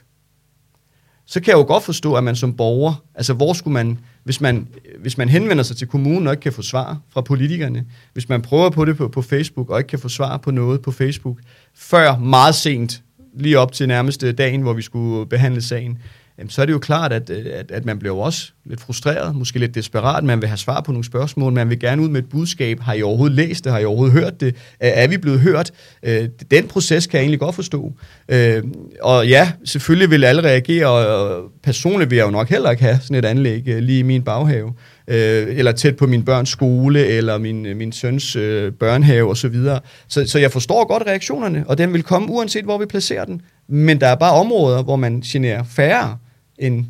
så kan jeg jo godt forstå, at man som borger, altså hvor skulle man, hvis man, hvis man henvender sig til kommunen og ikke kan få svar fra politikerne, hvis man prøver på det på, på Facebook og ikke kan få svar på noget på Facebook, før meget sent, lige op til nærmeste dagen, hvor vi skulle behandle sagen, jamen, så er det jo klart, at, øh, at, at man bliver også lidt frustreret, måske lidt desperat. Man vil have svar på nogle spørgsmål, man vil gerne ud med et budskab. Har I overhovedet læst det? Har I overhovedet hørt det? Er vi blevet hørt? Øh, den proces kan jeg egentlig godt forstå. Øh, og ja, selvfølgelig vil alle reagere, og personligt vil jeg jo nok heller ikke have sådan et anlæg lige i min baghave eller tæt på min børns skole, eller min, min søns børnehave osv. Så, videre. så Så jeg forstår godt reaktionerne, og den vil komme uanset, hvor vi placerer den. Men der er bare områder, hvor man generer færre end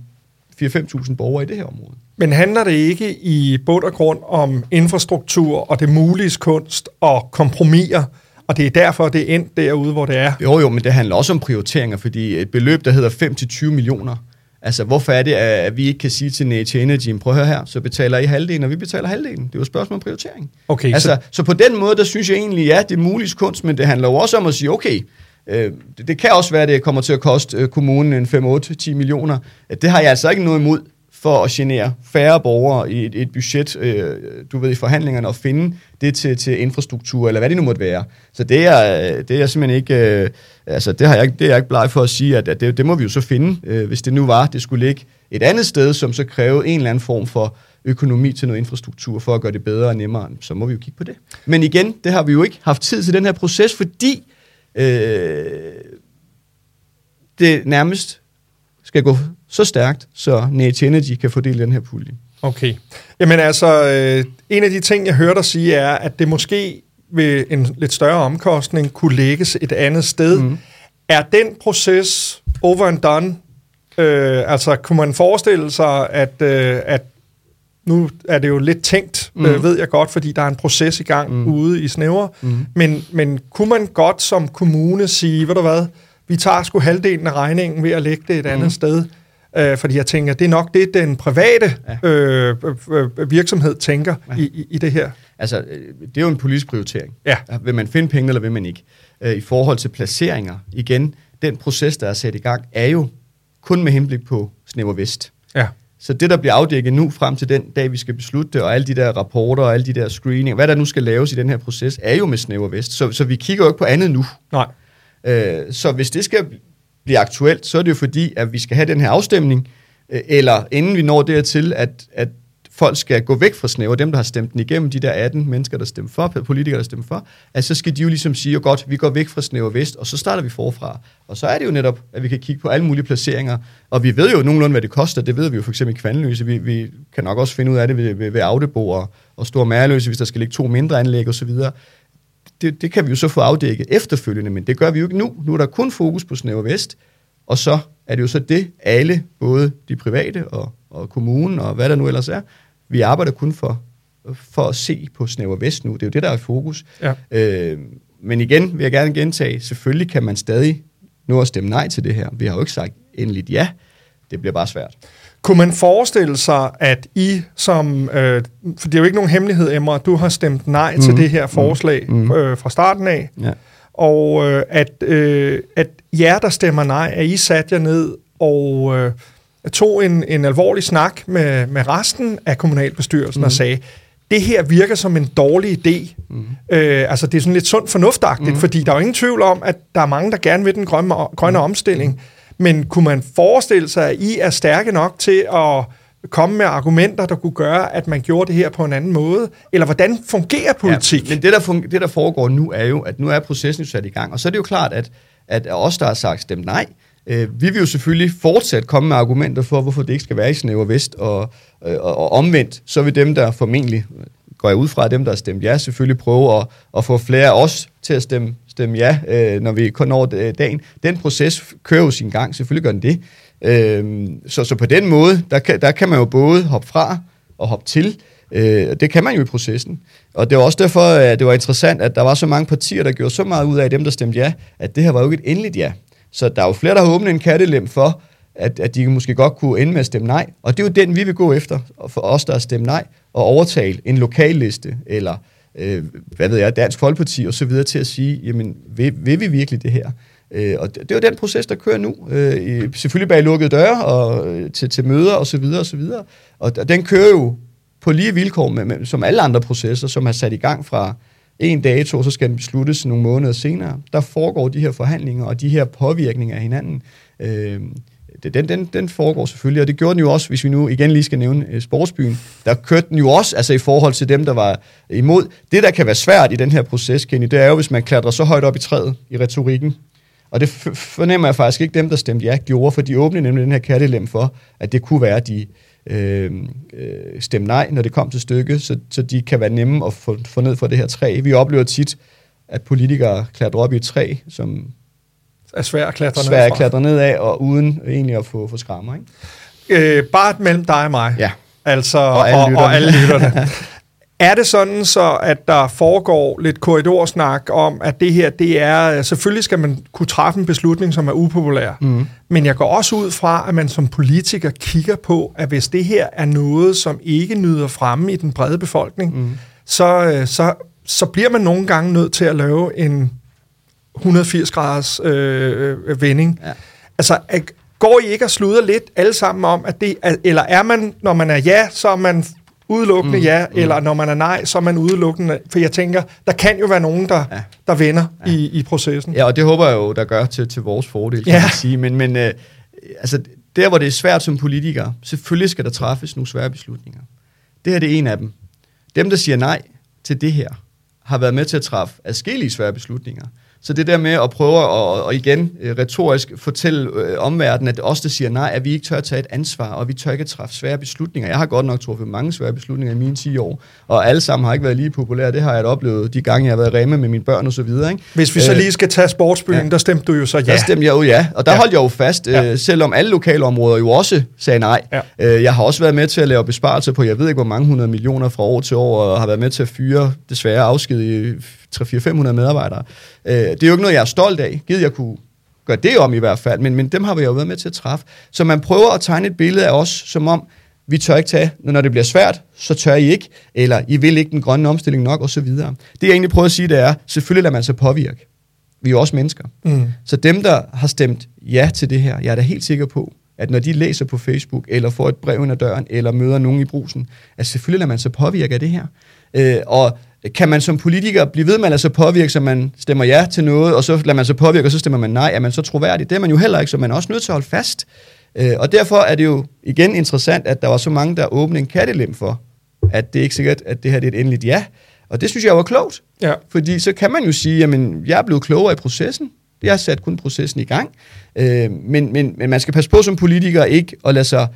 4-5.000 borgere i det her område. Men handler det ikke i bund og grund om infrastruktur og det mulige kunst og kompromiser, og det er derfor, det er endt derude, hvor det er? Jo, jo, men det handler også om prioriteringer, fordi et beløb, der hedder 5-20 millioner, altså hvorfor er det, at vi ikke kan sige til Nature Energy, prøv at høre her, så betaler I halvdelen, og vi betaler halvdelen. Det er jo et spørgsmål om prioritering. Okay, altså, så... så på den måde, der synes jeg egentlig, ja, det er muligt kunst, men det handler jo også om at sige, okay, Øh, det, det kan også være, at det kommer til at koste øh, kommunen en 5-8-10 millioner. Øh, det har jeg altså ikke noget imod for at genere færre borgere i et, et budget, øh, du ved, i forhandlingerne, og finde det til, til infrastruktur, eller hvad det nu måtte være. Så det er, øh, det er simpelthen ikke, øh, altså det, har jeg, det er jeg ikke bleg for at sige, at, at det, det må vi jo så finde, øh, hvis det nu var, det skulle ligge et andet sted, som så krævede en eller anden form for økonomi til noget infrastruktur, for at gøre det bedre og nemmere, så må vi jo kigge på det. Men igen, det har vi jo ikke haft tid til den her proces, fordi øh, det nærmest skal gå så stærkt, så Nature Energy kan fordele den her pulje. Okay. Jamen altså, øh, en af de ting, jeg hørte dig sige, er, at det måske ved en lidt større omkostning kunne lægges et andet sted. Mm. Er den proces over and done? Øh, altså, kunne man forestille sig, at, øh, at nu er det jo lidt tænkt, mm. øh, ved jeg godt, fordi der er en proces i gang mm. ude i Snæver, mm. men, men kunne man godt som kommune sige, ved du hvad, vi tager sgu halvdelen af regningen ved at lægge det et andet mm. sted, øh, fordi jeg tænker, det er nok det, den private ja. øh, øh, virksomhed tænker ja. i, i det her. Altså, øh, det er jo en politisk prioritering. Ja. Vil man finde penge, eller vil man ikke? Øh, I forhold til placeringer, igen, den proces, der er sat i gang, er jo kun med henblik på Snæver Vest. Ja. Så det, der bliver afdækket nu frem til den dag, vi skal beslutte det, og alle de der rapporter og alle de der screening, hvad der nu skal laves i den her proces, er jo med snæver vest. Så, så vi kigger jo ikke på andet nu. Nej. Øh, så hvis det skal blive aktuelt, så er det jo fordi, at vi skal have den her afstemning, øh, eller inden vi når dertil, at, at folk skal gå væk fra snæver, dem der har stemt den igennem, de der 18 mennesker, der stemmer for, politikere, der stemmer for, at så skal de jo ligesom sige, at godt, vi går væk fra snæver vest, og så starter vi forfra. Og så er det jo netop, at vi kan kigge på alle mulige placeringer, og vi ved jo nogenlunde, hvad det koster, det ved vi jo for eksempel i Kvandløse. vi, vi kan nok også finde ud af det ved, ved, ved Audebo og, og Stor Mærløse, hvis der skal ligge to mindre anlæg osv., det, det kan vi jo så få afdækket efterfølgende, men det gør vi jo ikke nu. Nu er der kun fokus på Snæver Vest, og så er det jo så det, alle, både de private og, og kommunen og hvad der nu ellers er, vi arbejder kun for, for at se på Snæver Vest nu. Det er jo det, der er i fokus. Ja. Øh, men igen vil jeg gerne gentage, selvfølgelig kan man stadig nå at stemme nej til det her. Vi har jo ikke sagt endeligt ja. Det bliver bare svært. Kunne man forestille sig, at I som, øh, for det er jo ikke nogen hemmelighed, Emma, at du har stemt nej mm. til det her forslag mm. øh, fra starten af, ja. Og øh, at, øh, at jer, der stemmer nej, at I satte jer ned og øh, tog en, en alvorlig snak med, med resten af kommunalbestyrelsen mm. og sagde, det her virker som en dårlig idé. Mm. Øh, altså det er sådan lidt sundt fornuftagtigt, mm. fordi der er jo ingen tvivl om, at der er mange, der gerne vil den grønne, grønne mm. omstilling. Men kunne man forestille sig, at I er stærke nok til at komme med argumenter, der kunne gøre, at man gjorde det her på en anden måde? Eller hvordan fungerer politik? Ja, men det der, funger, det, der foregår nu, er jo, at nu er processen jo sat i gang. Og så er det jo klart, at, at os, der har sagt stemt nej, øh, vi vil jo selvfølgelig fortsat komme med argumenter for, hvorfor det ikke skal være i Snæver Vest, og, øh, og, og omvendt, så vil dem, der formentlig går jeg ud fra, at dem, der har stemt ja, selvfølgelig prøve at, at få flere af os til at stemme, stemme ja, øh, når vi når dagen. Den proces kører jo sin gang, selvfølgelig gør den det. Øh, så, så på den måde, der kan, der kan man jo både hoppe fra og hoppe til. Øh, det kan man jo i processen. Og det var også derfor, at det var interessant, at der var så mange partier, der gjorde så meget ud af dem, der stemte ja, at det her var jo ikke et endeligt ja. Så der er jo flere, der har åbnet en kattelem for, at, at de måske godt kunne ende med at stemme nej. Og det er jo den, vi vil gå efter, for os, der har stemt nej, og overtale en lokalliste, eller øh, hvad ved jeg, Dansk Folkeparti og så videre til at sige, jamen, vil, vil vi virkelig det her? Øh, og det, det er jo den proces, der kører nu. Øh, selvfølgelig bag lukkede døre, og øh, til, til møder og så videre og så videre. Og den kører jo på lige vilkår med, med, som alle andre processer, som er sat i gang fra en dato, så skal den besluttes nogle måneder senere. Der foregår de her forhandlinger og de her påvirkninger af hinanden. Øh, den, den, den foregår selvfølgelig, og det gjorde den jo også, hvis vi nu igen lige skal nævne øh, sportsbyen. Der kørte den jo også, altså i forhold til dem, der var imod. Det, der kan være svært i den her proces, Kenny, det er jo, hvis man klatrer så højt op i træet i retorikken. Og det fornemmer jeg faktisk ikke dem, der stemte ja, gjorde, for de åbnede nemlig den her kattelem for, at det kunne være, at de øh, øh, stemte nej, når det kom til stykket, så, så de kan være nemme at få, få ned fra det her træ. Vi oplever tit, at politikere klatrer op i et træ, som er svært at klatre ned at klatre ned af, og uden egentlig at få, få skrammer. Ikke? Øh, bare mellem dig og mig. Ja. Altså, og alle lytterne. Og, og alle lytterne. er det sådan så, at der foregår lidt korridorsnak om, at det her, det er, selvfølgelig skal man kunne træffe en beslutning, som er upopulær, mm. men jeg går også ud fra, at man som politiker kigger på, at hvis det her er noget, som ikke nyder fremme i den brede befolkning, mm. så, øh, så, så bliver man nogle gange nødt til at lave en 180 graders øh, øh, vending. Ja. Altså, går I ikke og sluder lidt alle sammen om, at det, eller er man, når man er ja, så er man udelukkende mm, ja, mm. eller når man er nej, så er man udelukkende, for jeg tænker, der kan jo være nogen, der, ja. der vender ja. i, i processen. Ja, og det håber jeg jo, der gør til, til vores fordel, kan ja. man sige, men, men øh, altså, der hvor det er svært som politiker, selvfølgelig skal der træffes nogle svære beslutninger. Det her det er en af dem. Dem, der siger nej til det her, har været med til at træffe adskillige svære beslutninger. Så det der med at prøve at, og igen øh, retorisk fortælle øh, omverdenen, at os, der siger nej, at vi ikke tør at tage et ansvar, og vi tør ikke at træffe svære beslutninger. Jeg har godt nok truffet mange svære beslutninger i mine 10 år, og alle sammen har ikke været lige populære. Det har jeg oplevet de gange, jeg har været remme med mine børn og så videre. Ikke? Hvis vi så øh, lige skal tage sportsbyen, ja. der stemte du jo så ja. Der stemte jeg jo ja, og der ja. holdt jeg jo fast, øh, ja. selvom alle lokale områder jo også sagde nej. Ja. Øh, jeg har også været med til at lave besparelser på, jeg ved ikke hvor mange hundrede millioner fra år til år, og har været med til at fyre desværre afskedige 3-4-500 medarbejdere. Øh, det er jo ikke noget, jeg er stolt af. Givet jeg kunne gøre det om i hvert fald, men, men dem har vi jo været med til at træffe. Så man prøver at tegne et billede af os, som om vi tør ikke tage, når det bliver svært, så tør I ikke, eller I vil ikke den grønne omstilling nok, osv. Det jeg egentlig prøver at sige, det er, selvfølgelig lader man sig påvirke. Vi er jo også mennesker. Mm. Så dem, der har stemt ja til det her, jeg er da helt sikker på, at når de læser på Facebook, eller får et brev ad døren, eller møder nogen i brusen, at selvfølgelig lader man sig påvirke af det her. Øh, og kan man som politiker blive ved med at lade sig påvirke, så man stemmer ja til noget, og så lader man sig påvirke, og så stemmer man nej, er man så troværdig? Det er man jo heller ikke, så man er også nødt til at holde fast. Øh, og derfor er det jo igen interessant, at der var så mange, der åbnede en kattelem for, at det er ikke sikkert, at det her det er et endeligt ja. Og det synes jeg var klogt. Ja. Fordi så kan man jo sige, jamen, jeg er blevet klogere i processen. Jeg har sat kun processen i gang. Øh, men, men, men man skal passe på som politiker ikke at lade sig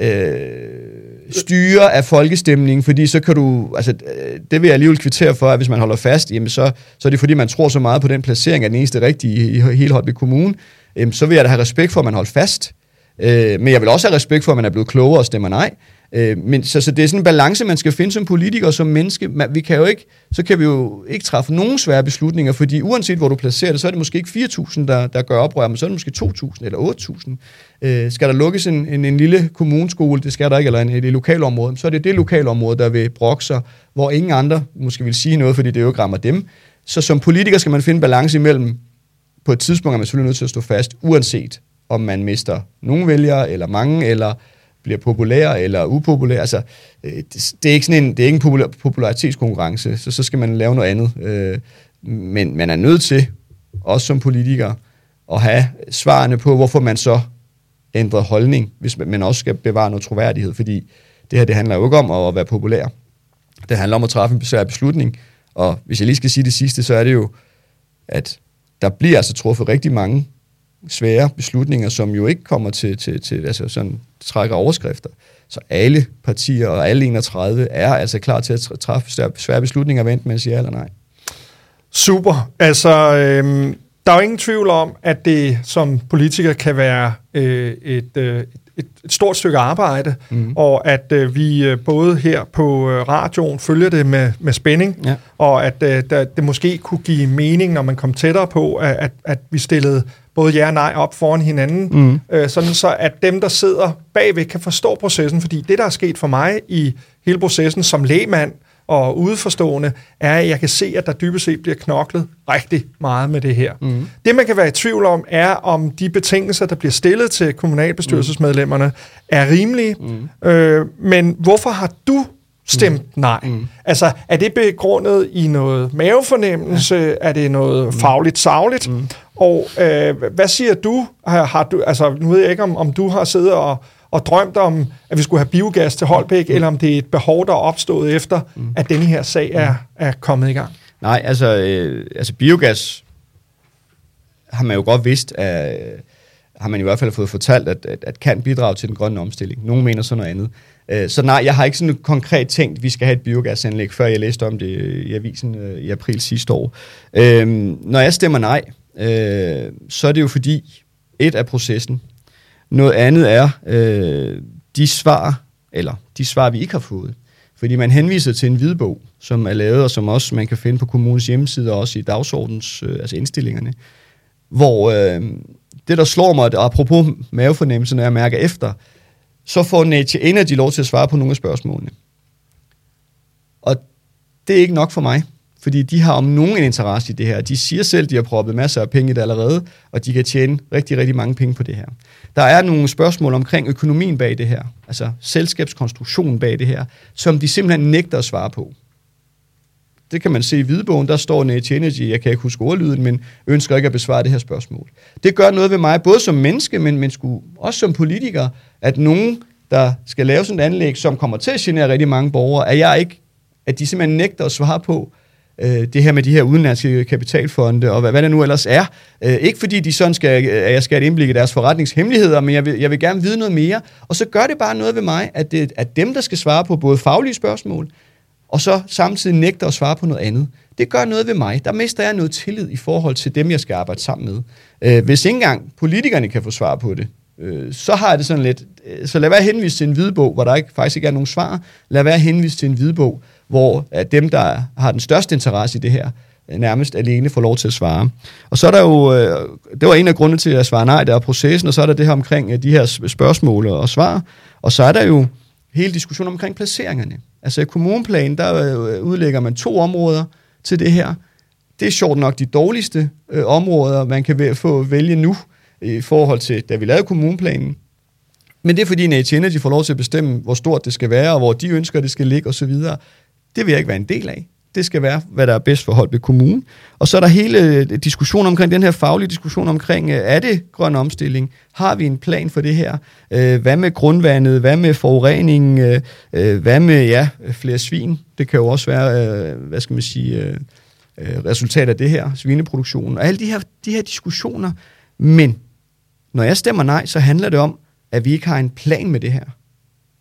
øh, styre af folkestemningen, fordi så kan du, altså øh, det vil jeg alligevel kvittere for, at hvis man holder fast, jamen så, så er det fordi, man tror så meget på den placering af den eneste rigtige i, i hele Holbæk Kommune, jamen, så vil jeg da have respekt for, at man holder fast. Øh, men jeg vil også have respekt for, at man er blevet klogere og stemmer nej. Øh, men så, så det er sådan en balance, man skal finde som politiker og som menneske. Man, vi kan jo ikke, så kan vi jo ikke træffe nogen svære beslutninger, fordi uanset hvor du placerer det, så er det måske ikke 4.000, der, der gør oprør, men så er det måske 2.000 eller 8.000. Øh, skal der lukkes en, en, en lille kommuneskole, det skal der ikke, eller en, et lokalområde, så er det det lokalområde, der vil brokke sig, hvor ingen andre måske vil sige noget, fordi det jo ikke rammer dem. Så som politiker skal man finde balance imellem, på et tidspunkt er man selvfølgelig nødt til at stå fast, uanset om man mister nogle vælgere, eller mange, eller bliver populær eller upopulær. Altså, øh, det, det, er ikke sådan en, det er ikke en popularitetskonkurrence, så, så skal man lave noget andet. Øh, men man er nødt til, også som politiker, at have svarene på, hvorfor man så ændrer holdning, hvis man også skal bevare noget troværdighed, fordi det her det handler jo ikke om at være populær. Det handler om at træffe en besvær beslutning, og hvis jeg lige skal sige det sidste, så er det jo, at der bliver altså truffet rigtig mange svære beslutninger, som jo ikke kommer til, til, til altså sådan, trækker overskrifter. Så alle partier og alle 31 er altså klar til at træffe svære beslutninger, vent med at sige ja eller nej. Super. Altså, øhm, der er jo ingen tvivl om, at det som politiker kan være øh, et, øh, et, et stort stykke arbejde, mm. og at øh, vi øh, både her på øh, radioen følger det med, med spænding, ja. og at øh, der, det måske kunne give mening, når man kom tættere på, at, at, at vi stillede både ja og nej op foran hinanden, mm. øh, sådan så at dem, der sidder bagved, kan forstå processen, fordi det, der er sket for mig i hele processen som lægmand og udeforstående, er, at jeg kan se, at der dybest set bliver knoklet rigtig meget med det her. Mm. Det, man kan være i tvivl om, er, om de betingelser, der bliver stillet til kommunalbestyrelsesmedlemmerne, er rimelige. Mm. Øh, men hvorfor har du stemt mm. nej. Mm. Altså, er det begrundet i noget mavefornemmelse? Ja. Er det noget mm. fagligt savligt? Mm. Og øh, hvad siger du? Har, har du? Altså, nu ved jeg ikke, om, om du har siddet og, og drømt om, at vi skulle have biogas til Holbæk, mm. eller om det er et behov, der er opstået efter, mm. at denne her sag er, er kommet i gang. Nej, altså, øh, altså biogas har man jo godt vidst, at, har man i hvert fald fået fortalt, at, at, at kan bidrage til den grønne omstilling. Nogle mener så noget andet. Øh, så nej, jeg har ikke sådan konkret tænkt, at vi skal have et biogasanlæg, før jeg læste om det i avisen øh, i april sidste år. Øh, når jeg stemmer nej, øh, så er det jo fordi, et af processen. Noget andet er øh, de svar, eller de svar, vi ikke har fået. Fordi man henviser til en hvidbog, som er lavet, og som også man kan finde på kommunens hjemmeside, og også i dagsordens, øh, altså indstillingerne, hvor øh, det, der slår mig, apropos mavefornemmelsen, når jeg mærker efter, så får Nature Energy lov til at svare på nogle af spørgsmålene. Og det er ikke nok for mig, fordi de har om nogen en interesse i det her. De siger selv, de har proppet masser af penge i det allerede, og de kan tjene rigtig, rigtig mange penge på det her. Der er nogle spørgsmål omkring økonomien bag det her, altså selskabskonstruktionen bag det her, som de simpelthen nægter at svare på. Det kan man se i hvidebogen, der står Nate Energy, jeg kan ikke huske ordlyden, men ønsker ikke at besvare det her spørgsmål. Det gør noget ved mig, både som menneske, men, men sku, også som politiker, at nogen, der skal lave sådan et anlæg, som kommer til at genere rigtig mange borgere, at jeg ikke, at de simpelthen nægter at svare på, øh, det her med de her udenlandske kapitalfonde, og hvad, hvad det nu ellers er. Øh, ikke fordi de sådan skal, at jeg skal have et indblik i deres forretningshemmeligheder, men jeg vil, jeg vil gerne vide noget mere. Og så gør det bare noget ved mig, at det at dem, der skal svare på både faglige spørgsmål, og så samtidig nægter at svare på noget andet. Det gør noget ved mig. Der mister jeg noget tillid i forhold til dem, jeg skal arbejde sammen med. Øh, hvis ikke engang politikerne kan få svar på det, øh, så har jeg det sådan lidt, øh, så lad være henvise til en hvidbog, hvor der ikke, faktisk ikke er nogen svar. Lad være henvise til en hvidbog, hvor dem, der har den største interesse i det her, nærmest alene får lov til at svare. Og så er der jo, det var en af grundene til at svare nej, der er processen, og så er der det her omkring de her spørgsmål og svar, og så er der jo hele diskussionen omkring placeringerne. Altså i kommuneplanen, der øh, udlægger man to områder til det her. Det er sjovt nok de dårligste øh, områder, man kan få vælge nu, i forhold til, da vi lavede kommuneplanen. Men det er fordi Nature Energy får lov til at bestemme, hvor stort det skal være, og hvor de ønsker, det skal ligge osv. Det vil jeg ikke være en del af. Det skal være, hvad der er bedst for Holbæk Kommune. Og så er der hele øh, diskussionen omkring, den her faglige diskussion omkring, øh, er det grøn omstilling? Har vi en plan for det her? Øh, hvad med grundvandet? Hvad med forureningen? Hvad med, ja, flere svin? Det kan jo også være, hvad skal man sige, resultat af det her, svineproduktionen. Og alle de her, de her diskussioner. Men når jeg stemmer nej, så handler det om, at vi ikke har en plan med det her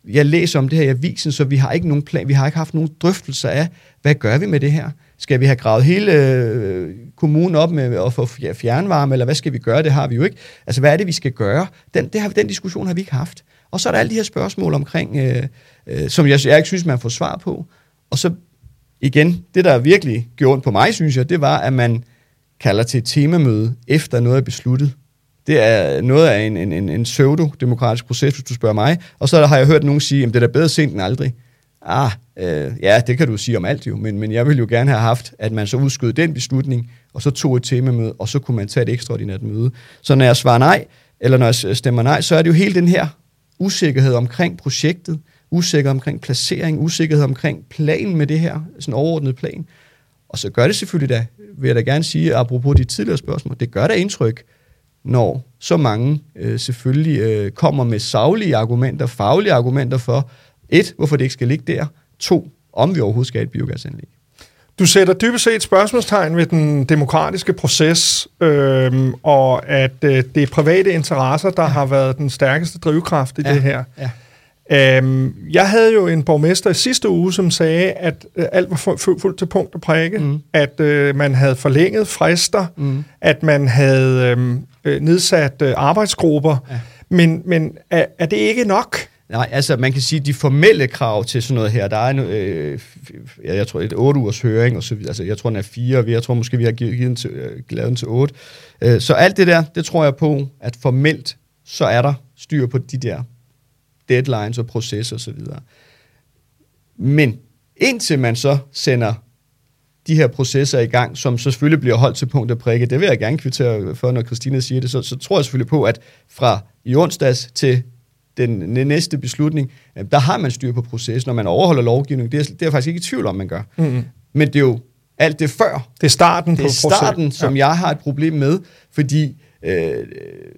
jeg læser om det her i avisen, så vi har ikke nogen plan, vi har ikke haft nogen drøftelser af, hvad gør vi med det her? Skal vi have gravet hele øh, kommunen op med at få fjernvarme, eller hvad skal vi gøre? Det har vi jo ikke. Altså, hvad er det, vi skal gøre? Den, det har, den diskussion har vi ikke haft. Og så er der alle de her spørgsmål omkring, øh, øh, som jeg, jeg ikke synes, man får svar på. Og så igen, det der virkelig gjorde ondt på mig, synes jeg, det var, at man kalder til et temamøde, efter noget er besluttet. Det er noget af en, en, en, en pseudo-demokratisk proces, hvis du spørger mig. Og så har jeg hørt nogen sige, at det er da bedre sent end aldrig. Ah, øh, ja, det kan du sige om alt jo, men, men jeg ville jo gerne have haft, at man så udskød den beslutning, og så tog et temamøde, og så kunne man tage et ekstraordinært møde. Så når jeg svarer nej, eller når jeg stemmer nej, så er det jo hele den her usikkerhed omkring projektet, usikkerhed omkring placering, usikkerhed omkring planen med det her, sådan overordnet plan. Og så gør det selvfølgelig da, vil jeg da gerne sige, apropos de tidligere spørgsmål, det gør da indtryk, når så mange øh, selvfølgelig øh, kommer med savlige argumenter, faglige argumenter for, et, hvorfor det ikke skal ligge der, to, om vi overhovedet skal have et biogasanlæg. Du sætter dybest set spørgsmålstegn ved den demokratiske proces, øh, og at øh, det er private interesser, der ja. har været den stærkeste drivkraft i ja. det her. Ja. Øhm, jeg havde jo en borgmester i sidste uge, som sagde, at øh, alt var fuldt til punkt og prikke, mm. at øh, man havde forlænget frister, mm. at man havde øhm, øh, nedsat øh, arbejdsgrupper, ja. men, men er, er det ikke nok? Nej, altså man kan sige, de formelle krav til sådan noget her, der er en, øh, jeg tror et 8 ugers høring, og så videre. altså jeg tror den er fire, jeg tror måske vi har givet, givet den til, øh, lavet den til 8. Øh, så alt det der, det tror jeg på, at formelt, så er der styr på de der deadlines og processer osv. Men indtil man så sender de her processer i gang, som så selvfølgelig bliver holdt til punkt og prikke, det vil jeg gerne kvittere for, når Christina siger det, så, så tror jeg selvfølgelig på, at fra i onsdags til den næste beslutning, der har man styr på processen, når man overholder lovgivningen. Det er, det er jeg faktisk ikke i tvivl om, man gør. Mm-hmm. Men det er jo alt det før. Det er starten det er på starten, som ja. jeg har et problem med, fordi øh,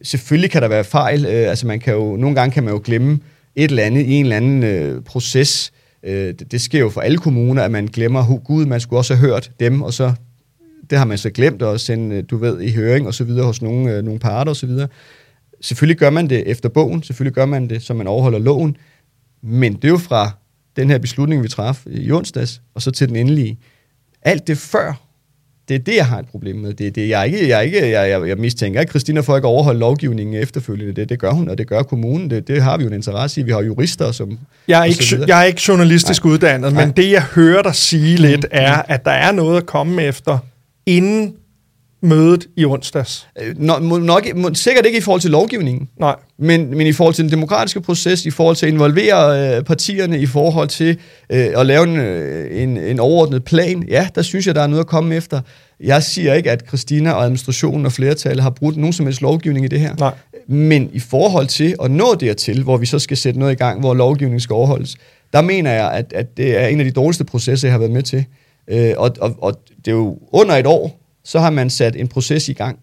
selvfølgelig kan der være fejl. Øh, altså man kan jo, nogle gange kan man jo glemme et eller andet i en eller anden øh, proces. Øh, det, det sker jo for alle kommuner, at man glemmer, gud, man skulle også have hørt dem, og så det har man så glemt at sende, øh, du ved, i høring og så videre hos nogle, øh, nogle parter og så videre. Selvfølgelig gør man det efter bogen, selvfølgelig gør man det, så man overholder loven, men det er jo fra den her beslutning, vi traf i onsdags, og så til den endelige. Alt det før, det er det, jeg har et problem med. Det det, jeg, er ikke, jeg, er ikke, jeg, jeg, jeg mistænker ikke Christina for ikke at overholde lovgivningen efterfølgende. Det, det gør hun, og det gør kommunen. Det, det har vi jo en interesse i. Vi har jurister, som... Jeg er ikke, jeg er ikke journalistisk Nej. uddannet, Nej. men det, jeg hører dig sige lidt, mm. er, at der er noget at komme efter, inden mødet i onsdags? Øh, nå, nok, sikkert ikke i forhold til lovgivningen. Nej. Men, men i forhold til den demokratiske proces, i forhold til at involvere øh, partierne, i forhold til øh, at lave en, øh, en, en overordnet plan, ja, der synes jeg, der er noget at komme efter. Jeg siger ikke, at Christina og administrationen og flertallet har brudt nogen som helst lovgivning i det her. Nej. Men i forhold til at nå dertil, hvor vi så skal sætte noget i gang, hvor lovgivningen skal overholdes, der mener jeg, at, at det er en af de dårligste processer, jeg har været med til. Øh, og, og, og det er jo under et år, så har man sat en proces i gang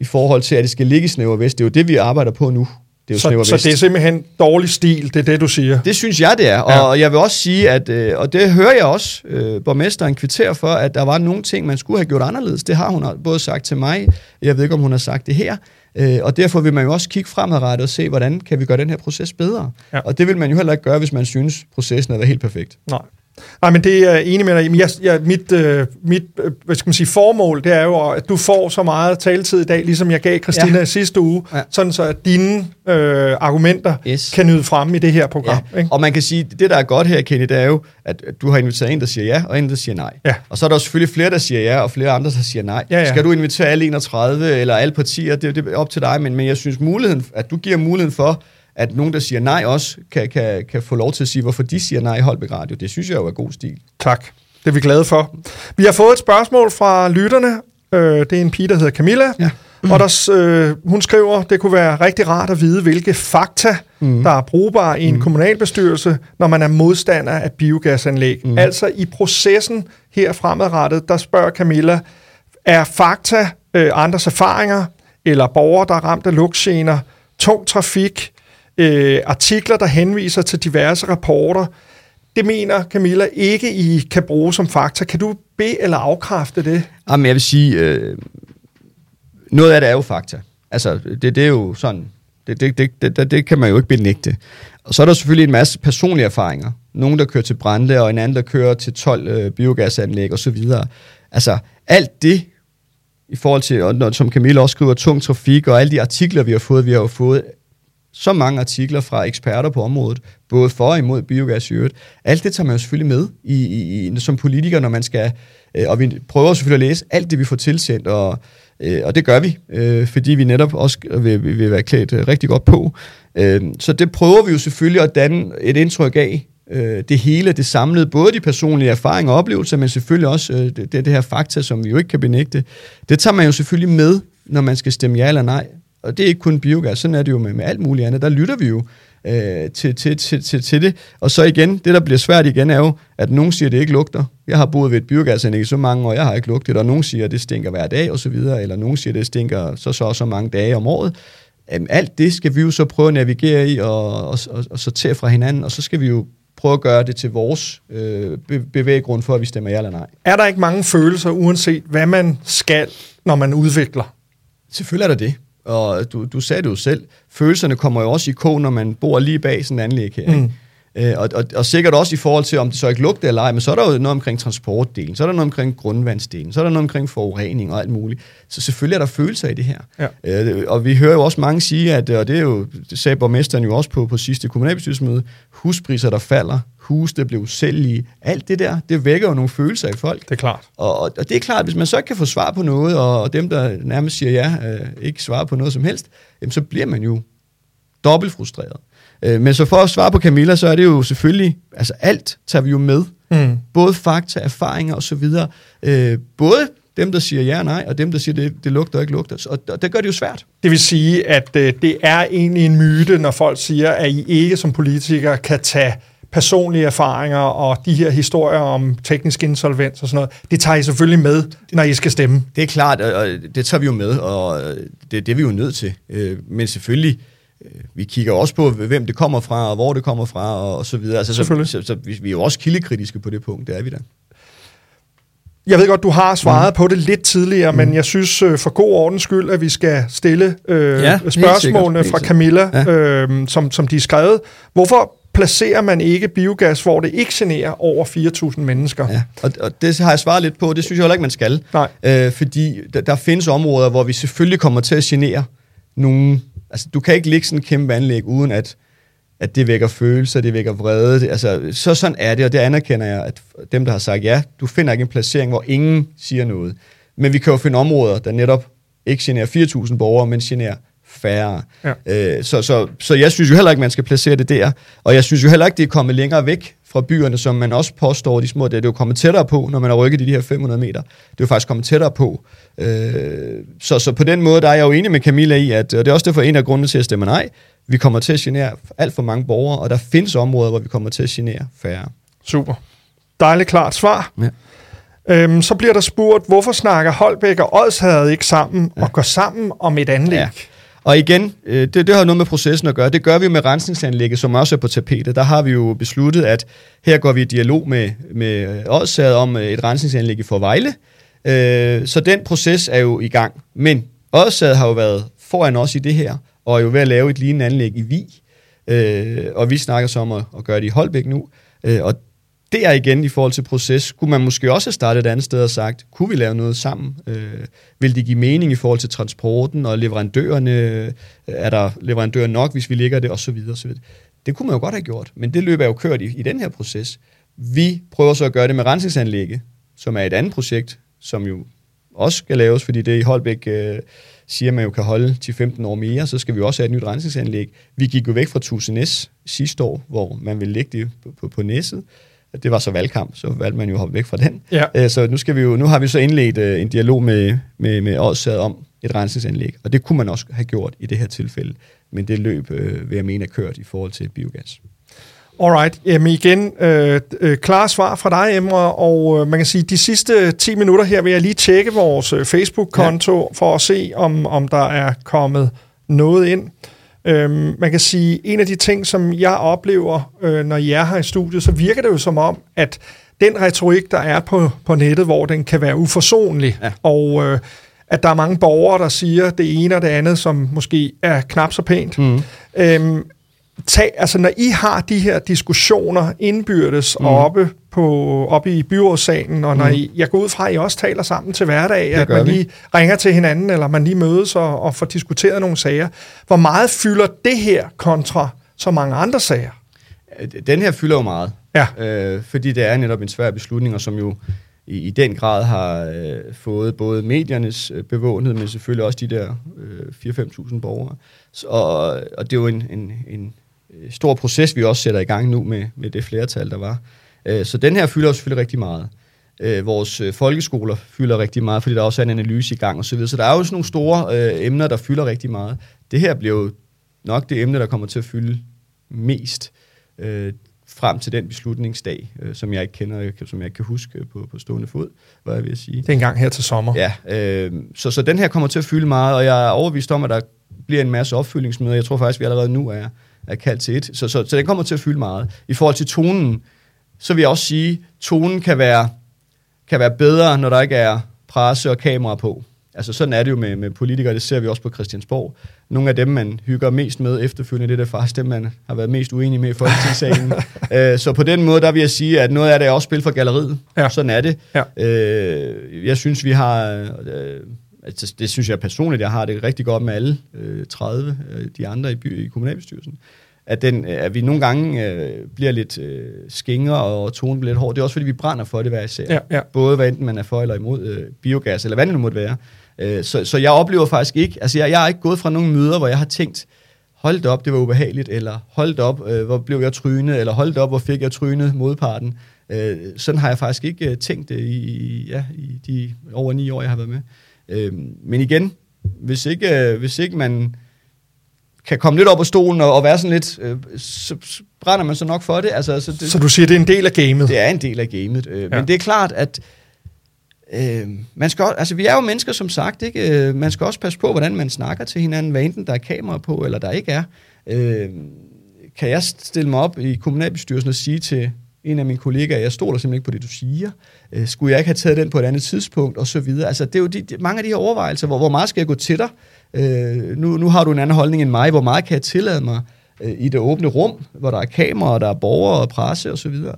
i forhold til, at det skal ligge i Snæver Vest. Det er jo det, vi arbejder på nu. Det er jo så, så det er simpelthen dårlig stil, det er det, du siger? Det synes jeg, det er. Ja. Og jeg vil også sige, at, øh, og det hører jeg også, øh, borgmesteren kvitterer for, at der var nogle ting, man skulle have gjort anderledes. Det har hun både sagt til mig, jeg ved ikke, om hun har sagt det her, øh, og derfor vil man jo også kigge fremadrettet og se, hvordan kan vi gøre den her proces bedre. Ja. Og det vil man jo heller ikke gøre, hvis man synes, processen er helt perfekt. Nej. Nej, men det er enig med dig i. Jeg, jeg, mit øh, mit øh, hvad skal man sige, formål, det er jo, at du får så meget taletid i dag, ligesom jeg gav Christina ja. sidste uge, ja. sådan så at dine øh, argumenter yes. kan nyde frem i det her program. Ja. Ikke? Og man kan sige, det der er godt her, Kenny, det er jo, at du har inviteret en, der siger ja, og en, der siger nej. Ja. Og så er der selvfølgelig flere, der siger ja, og flere andre, der siger nej. Ja, ja. Skal du invitere alle 31 eller alle partier, det, det er op til dig, men, men jeg synes, muligheden, at du giver muligheden for, at nogen, der siger nej også, kan, kan, kan få lov til at sige, hvorfor de siger nej i Holbæk Radio. Det synes jeg jo er god stil. Tak. Det er vi glade for. Vi har fået et spørgsmål fra lytterne. Øh, det er en pige, der hedder Camilla. Ja. Mm. Og der, øh, hun skriver, det kunne være rigtig rart at vide, hvilke fakta, mm. der er brugbare i en mm. kommunalbestyrelse, når man er modstander af biogasanlæg. Mm. Altså i processen her fremadrettet, der spørger Camilla, er fakta øh, andres erfaringer, eller borgere, der er ramt af lugtgener, tung trafik, øh, artikler, der henviser til diverse rapporter. Det mener Camilla ikke, I kan bruge som fakta. Kan du bede eller afkræfte det? Jamen, jeg vil sige, øh, noget af det er jo fakta. Altså, det, det er jo sådan, det, det, det, det, det kan man jo ikke benægte. Og så er der selvfølgelig en masse personlige erfaringer. Nogen, der kører til Brande, og en anden, der kører til 12 øh, biogasanlæg osv. Altså, alt det, i forhold til, og, som Camilla også skriver, tung trafik, og alle de artikler, vi har fået, vi har jo fået så mange artikler fra eksperter på området, både for og imod biogas i øvrigt. Alt det tager man jo selvfølgelig med i, i, i, som politiker, når man skal, øh, og vi prøver selvfølgelig at læse alt det, vi får tilsendt, og, øh, og det gør vi, øh, fordi vi netop også vil, vil være klædt øh, rigtig godt på. Øh, så det prøver vi jo selvfølgelig at danne et indtryk af, øh, det hele, det samlede, både de personlige erfaringer og oplevelser, men selvfølgelig også øh, det, det her fakta, som vi jo ikke kan benægte. Det tager man jo selvfølgelig med, når man skal stemme ja eller nej. Og det er ikke kun biogas, sådan er det jo med, med alt muligt andet. Der lytter vi jo øh, til, til, til, til, til det. Og så igen, det der bliver svært igen er jo, at nogen siger, at det ikke lugter. Jeg har boet ved et biogasanlæg i så mange år, jeg har ikke lugtet, og nogen siger, at det stinker hver dag og så videre, eller nogen siger, at det stinker så så så mange dage om året. Jamen, alt det skal vi jo så prøve at navigere i og, og, og, og sortere fra hinanden, og så skal vi jo prøve at gøre det til vores øh, bevæggrund for, at vi stemmer ja eller nej. Er der ikke mange følelser, uanset hvad man skal, når man udvikler? Selvfølgelig er der det. Og du, du sagde det jo selv. Følelserne kommer jo også i kog, når man bor lige bag sådan en anlæg her. Ikke? Mm. Øh, og, og, og sikkert også i forhold til, om det så ikke lugter eller ej, men så er der jo noget omkring transportdelen, så er der noget omkring grundvandsdelen, så er der noget omkring forurening og alt muligt. Så selvfølgelig er der følelser i det her. Ja. Øh, og vi hører jo også mange sige, at, og det er jo, det sagde borgmesteren jo også på, på sidste kommunalbestyrelsesmøde, huspriser, der falder, hus, der blev sælgelige, alt det der, det vækker jo nogle følelser i folk. Det er klart. Og, og, og det er klart, hvis man så ikke kan få svar på noget, og, og dem, der nærmest siger ja, øh, ikke svarer på noget som helst, jamen, så bliver man jo dobbelt frustreret. Øh, men så for at svare på Camilla, så er det jo selvfølgelig, altså alt tager vi jo med. Mm. Både fakta, erfaringer osv. Øh, både dem, der siger ja og nej, og dem, der siger, det, det lugter ikke lugter. Og, og det gør det jo svært. Det vil sige, at øh, det er egentlig en myte, når folk siger, at I ikke som politikere kan tage personlige erfaringer og de her historier om teknisk insolvens og sådan noget, det tager I selvfølgelig med, når I skal stemme. Det er klart, og det tager vi jo med, og det, det er vi jo nødt til. Øh, men selvfølgelig, Øh, vi kigger også på, hvem det kommer fra, og hvor det kommer fra, og, så videre. Altså, så, så, så vi, vi er jo også kildekritiske på det punkt, det er vi da. Jeg ved godt, du har svaret mm. på det lidt tidligere, mm. men jeg synes øh, for god ordens skyld, at vi skal stille øh, ja, spørgsmålene fra Camilla, ja. øh, som, som de er skrevet. Hvorfor placerer man ikke biogas, hvor det ikke generer over 4.000 mennesker? Ja, og, og det har jeg svaret lidt på. Det synes jeg heller ikke, man skal. Nej. Øh, fordi der, der findes områder, hvor vi selvfølgelig kommer til at genere nogle Altså, du kan ikke ligge sådan en kæmpe anlæg, uden at, at det vækker følelser, det vækker vrede. Det, altså, så sådan er det, og det anerkender jeg, at dem, der har sagt ja, du finder ikke en placering, hvor ingen siger noget. Men vi kan jo finde områder, der netop ikke generer 4.000 borgere, men generer færre. Ja. Øh, så, så, så jeg synes jo heller ikke, man skal placere det der. Og jeg synes jo heller ikke, det er kommet længere væk fra byerne, som man også påstår, de små, det er jo kommet tættere på, når man har rykket i de her 500 meter. Det er jo faktisk kommet tættere på. Øh, så, så på den måde, der er jeg jo enig med Camilla i, at og det er også derfor en af grundene til at stemme nej. Vi kommer til at genere alt for mange borgere, og der findes områder, hvor vi kommer til at genere færre. Super. Dejligt klart svar. Ja. Øhm, så bliver der spurgt, hvorfor snakker Holbæk og Odshavet ikke sammen ja. og går sammen om et anlæg? Ja. Og igen, øh, det, det har noget med processen at gøre. Det gør vi med rensningsanlægget, som også er på tapetet. Der har vi jo besluttet, at her går vi i dialog med, med Odsaget om øh, et rensningsanlæg i Forvejle. Øh, så den proces er jo i gang. Men Odsaget har jo været foran os i det her, og er jo ved at lave et lignende anlæg i Vi. Øh, og vi snakker så om at, at gøre det i Holbæk nu. Øh, og der igen i forhold til proces, kunne man måske også have startet et andet sted og sagt, kunne vi lave noget sammen? Øh, vil det give mening i forhold til transporten og leverandørerne? Øh, er der leverandører nok, hvis vi ligger det? Og så videre, og så videre. Det kunne man jo godt have gjort, men det løb er jo kørt i, i den her proces. Vi prøver så at gøre det med rensningsanlægget, som er et andet projekt, som jo også skal laves, fordi det i Holbæk øh, siger, man jo kan holde til 15 år mere, så skal vi også have et nyt rensningsanlæg. Vi gik jo væk fra 1000 sidste år, hvor man ville lægge det på, på, på næsset det var så valgkamp, så valgte man jo at hoppe væk fra den. Ja. Øh, så nu, skal vi jo, nu har vi så indledt øh, en dialog med, med, med Odsad om et rensningsanlæg, og det kunne man også have gjort i det her tilfælde, men det løb, øh, vil jeg mene, er kørt i forhold til biogas. Alright, jamen igen, øh, øh, klar svar fra dig, Emre, og øh, man kan sige, de sidste 10 minutter her vil jeg lige tjekke vores øh, Facebook-konto ja. for at se, om, om der er kommet noget ind. Øhm, man kan sige, en af de ting, som jeg oplever, øh, når jeg er her i studiet, så virker det jo som om, at den retorik, der er på, på nettet, hvor den kan være uforsonlig, ja. og øh, at der er mange borgere, der siger det ene og det andet, som måske er knap så pænt. Mm. Øhm, tag, altså når I har de her diskussioner indbyrdes mm. oppe, på, oppe i byrådssalen, og når mm. I, jeg går ud fra, at I også taler sammen til hverdag, at man lige vi. ringer til hinanden, eller man lige mødes og, og får diskuteret nogle sager. Hvor meget fylder det her kontra så mange andre sager? Den her fylder jo meget, ja. øh, fordi det er netop en svær beslutning, og som jo i, i den grad har øh, fået både mediernes øh, bevågenhed, men selvfølgelig også de der øh, 4-5.000 borgere. Så, og, og det er jo en, en, en stor proces, vi også sætter i gang nu med, med det flertal, der var. Øh, så den her fylder jo selvfølgelig rigtig meget. Øh, vores øh, folkeskoler fylder rigtig meget, fordi der også er en analyse i gang osv. Så, så der er jo sådan nogle store øh, emner, der fylder rigtig meget. Det her bliver jo nok det emne, der kommer til at fylde mest. Øh, frem til den beslutningsdag, øh, som jeg ikke kender, som jeg ikke kan huske på, på stående fod, hvad jeg vil sige. Det er en gang her til sommer. Ja, øh, så, så den her kommer til at fylde meget, og jeg er overbevist om, at der bliver en masse opfyldningsmøder. Jeg tror faktisk, vi allerede nu er, er kaldt til et. Så, så, så den kommer til at fylde meget. I forhold til tonen, så vil jeg også sige, at tonen kan være, kan være bedre, når der ikke er presse og kamera på. Altså sådan er det jo med, med politikere, det ser vi også på Christiansborg. Nogle af dem, man hygger mest med efterfølgende, det er faktisk dem, man har været mest uenig med i folketingssalen. øh, så på den måde, der vil jeg sige, at noget af det er også spil for galleriet. Ja. Sådan er det. Ja. Øh, jeg synes, vi har... Øh, altså, det synes jeg personligt, jeg har det rigtig godt med alle øh, 30, øh, de andre i, by, i kommunalbestyrelsen at, den, at vi nogle gange øh, bliver lidt øh, skingre og tonen bliver lidt hård. Det er også fordi, vi brænder for det hver især. Ja, ja. Både hvad enten man er for eller imod øh, biogas, eller hvad det nu måtte være. Øh, så, så jeg oplever faktisk ikke, altså jeg, jeg har ikke gået fra nogle møder, hvor jeg har tænkt, hold op, det var ubehageligt, eller hold op, øh, hvor blev jeg trynet, eller hold op, hvor fik jeg trynet modparten. Øh, sådan har jeg faktisk ikke øh, tænkt det i, ja, i de over ni år, jeg har været med. Øh, men igen, hvis ikke, øh, hvis ikke man kan komme lidt op på stolen og, og være sådan lidt, øh, så, så brænder man så nok for det. Altså, så, det. så du siger, det er en del af gamet? Det er en del af gamet. Øh, ja. Men det er klart, at øh, man skal, altså, vi er jo mennesker, som sagt. Ikke? Øh, man skal også passe på, hvordan man snakker til hinanden, hvad enten der er kamera på, eller der ikke er. Øh, kan jeg stille mig op i kommunalbestyrelsen og sige til en af mine kollegaer, jeg stoler simpelthen ikke på det, du siger. Øh, skulle jeg ikke have taget den på et andet tidspunkt, og så videre. Altså, det er jo de, de, mange af de her overvejelser, hvor, hvor meget skal jeg gå til dig? Øh, nu, nu har du en anden holdning end mig. Hvor meget kan jeg tillade mig øh, i det åbne rum, hvor der er kameraer, der er borgere og presse osv.? Øh,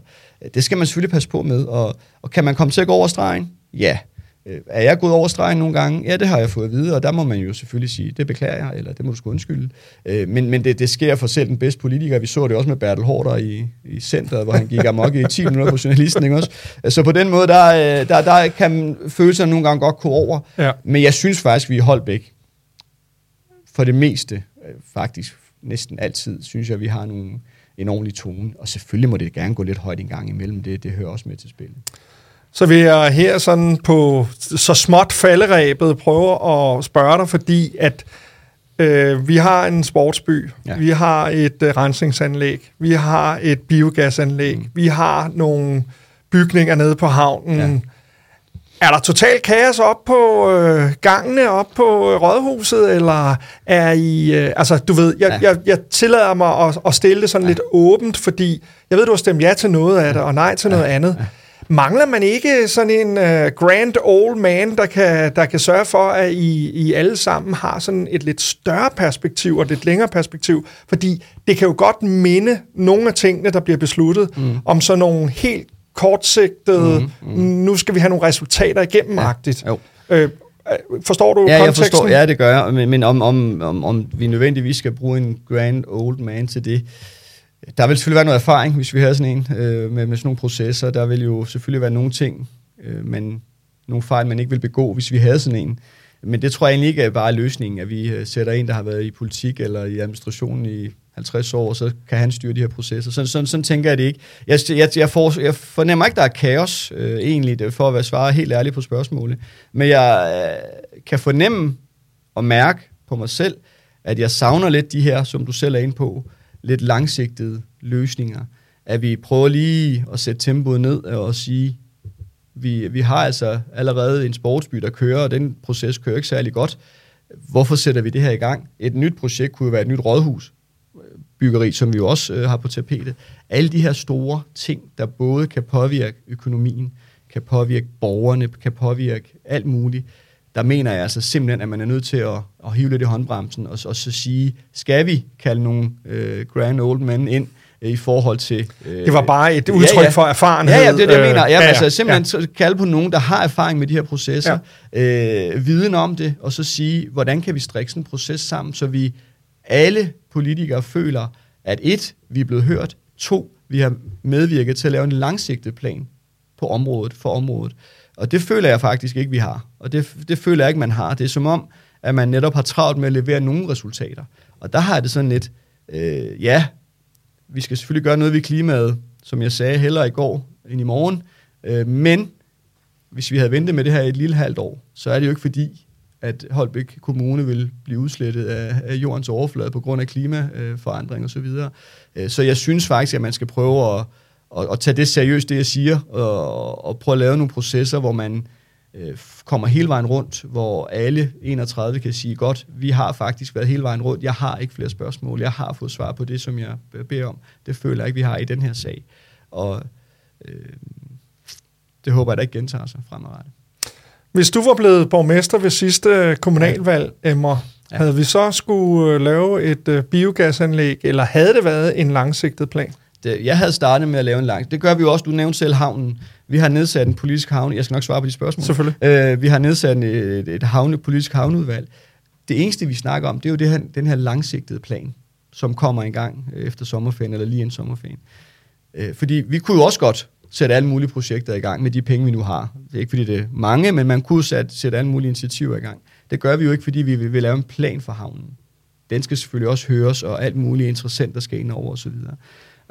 det skal man selvfølgelig passe på med. Og, og kan man komme til at gå over stregen? Ja. Yeah er jeg gået over stregen nogle gange? Ja, det har jeg fået at vide, og der må man jo selvfølgelig sige, det beklager jeg, eller det må du sgu undskylde. Øh, men men det, det sker for selv den bedste politiker. Vi så det også med Bertel Hårder i, i centret, hvor han gik amok i 10 minutter på journalisten. Ikke også? Så på den måde, der, der, der kan følelserne nogle gange godt gå over. Ja. Men jeg synes faktisk, vi er Holbæk for det meste, øh, faktisk næsten altid, synes jeg, vi har nogle, en ordentlig tone. Og selvfølgelig må det gerne gå lidt højt en gang imellem. Det, det hører også med til spillet. Så vil jeg her sådan på så småt falderæbet prøve at spørge dig, fordi at øh, vi har en sportsby, ja. vi har et øh, rensningsanlæg, vi har et biogasanlæg, mm. vi har nogle bygninger nede på havnen, ja er der total kaos op på øh, gangene, op på øh, rådhuset, eller er I... Øh, altså, du ved, jeg, ja. jeg, jeg tillader mig at, at stille det sådan ja. lidt åbent, fordi jeg ved, du har stemt ja til noget af det, og nej til ja. noget andet. Ja. Mangler man ikke sådan en uh, grand old man, der kan, der kan sørge for, at I, I alle sammen har sådan et lidt større perspektiv og et lidt længere perspektiv? Fordi det kan jo godt minde nogle af tingene, der bliver besluttet, mm. om sådan nogle helt kortsigtet, mm, mm. nu skal vi have nogle resultater igennem-agtigt. Ja, øh, forstår du ja, konteksten? Jeg forstår, ja, det gør jeg. Men, men om, om, om, om vi nødvendigvis skal bruge en grand old man til det, der vil selvfølgelig være noget erfaring, hvis vi havde sådan en øh, med, med sådan nogle processer. Der vil jo selvfølgelig være nogle ting, øh, men nogle fejl, man ikke vil begå, hvis vi havde sådan en. Men det tror jeg egentlig ikke er bare løsningen, at vi øh, sætter en, der har været i politik eller i administrationen i 50 år, så kan han styre de her processer. Sådan, sådan, sådan tænker jeg det ikke. Jeg, jeg, jeg, for, jeg fornemmer ikke, der er kaos, øh, egentlig, for at være svare helt ærligt på spørgsmålet. Men jeg øh, kan fornemme og mærke på mig selv, at jeg savner lidt de her, som du selv er inde på, lidt langsigtede løsninger. At vi prøver lige at sætte tempoet ned og sige, vi, vi har altså allerede en sportsby, der kører, og den proces kører ikke særlig godt. Hvorfor sætter vi det her i gang? Et nyt projekt kunne jo være et nyt rådhus byggeri, som vi jo også øh, har på tapetet. Alle de her store ting, der både kan påvirke økonomien, kan påvirke borgerne, kan påvirke alt muligt der mener jeg altså simpelthen, at man er nødt til at, at hive lidt i håndbremsen, og, og så sige, skal vi kalde nogle øh, grand old men ind, i forhold til... Øh, det var bare et udtryk ja, ja. for erfarenhed. Ja, ja, det er det, jeg mener. Ja, ja, altså simpelthen ja. kalde på nogen, der har erfaring med de her processer, ja. øh, viden om det, og så sige, hvordan kan vi strikke sådan en proces sammen, så vi alle politikere føler, at et, vi er blevet hørt, to, vi har medvirket til at lave en langsigtet plan på området, for området. Og det føler jeg faktisk ikke, vi har. Og det, det føler jeg ikke, man har. Det er som om, at man netop har travlt med at levere nogle resultater. Og der har det sådan lidt, øh, ja, vi skal selvfølgelig gøre noget ved klimaet, som jeg sagde, hellere i går end i morgen. Øh, men hvis vi havde ventet med det her et lille halvt år, så er det jo ikke fordi, at Holbæk Kommune vil blive udslettet af, af jordens overflade på grund af klimaforandring osv. Så, videre. Øh, så jeg synes faktisk, at man skal prøve at, at, at tage det seriøst, det jeg siger, og, og prøve at lave nogle processer, hvor man øh, kommer hele vejen rundt, hvor alle 31 kan sige, godt, vi har faktisk været hele vejen rundt, jeg har ikke flere spørgsmål, jeg har fået svar på det, som jeg beder om. Det føler jeg ikke, vi har i den her sag. Og øh, det håber jeg, der ikke gentager sig fremadrettet. Hvis du var blevet borgmester ved sidste kommunalvalg, Emmer, ja. havde vi så skulle øh, lave et uh, biogasanlæg, eller havde det været en langsigtet plan? Det, jeg havde startet med at lave en lang. Det gør vi jo også. Du nævnte selv havnen. Vi har nedsat en politisk havn. Jeg skal nok svare på de spørgsmål. Selvfølgelig. Uh, vi har nedsat et, et havne, politisk havneudvalg. Det eneste, vi snakker om, det er jo det her, den her langsigtede plan, som kommer i gang efter sommerferien, eller lige en sommerferien. Uh, fordi vi kunne jo også godt sætte alle mulige projekter i gang med de penge, vi nu har. Det er ikke, fordi det er mange, men man kunne sætte, sætte alle mulige initiativer i gang. Det gør vi jo ikke, fordi vi vil, vil lave en plan for havnen. Den skal selvfølgelig også høres, og alt muligt interessant, der skal ind over osv.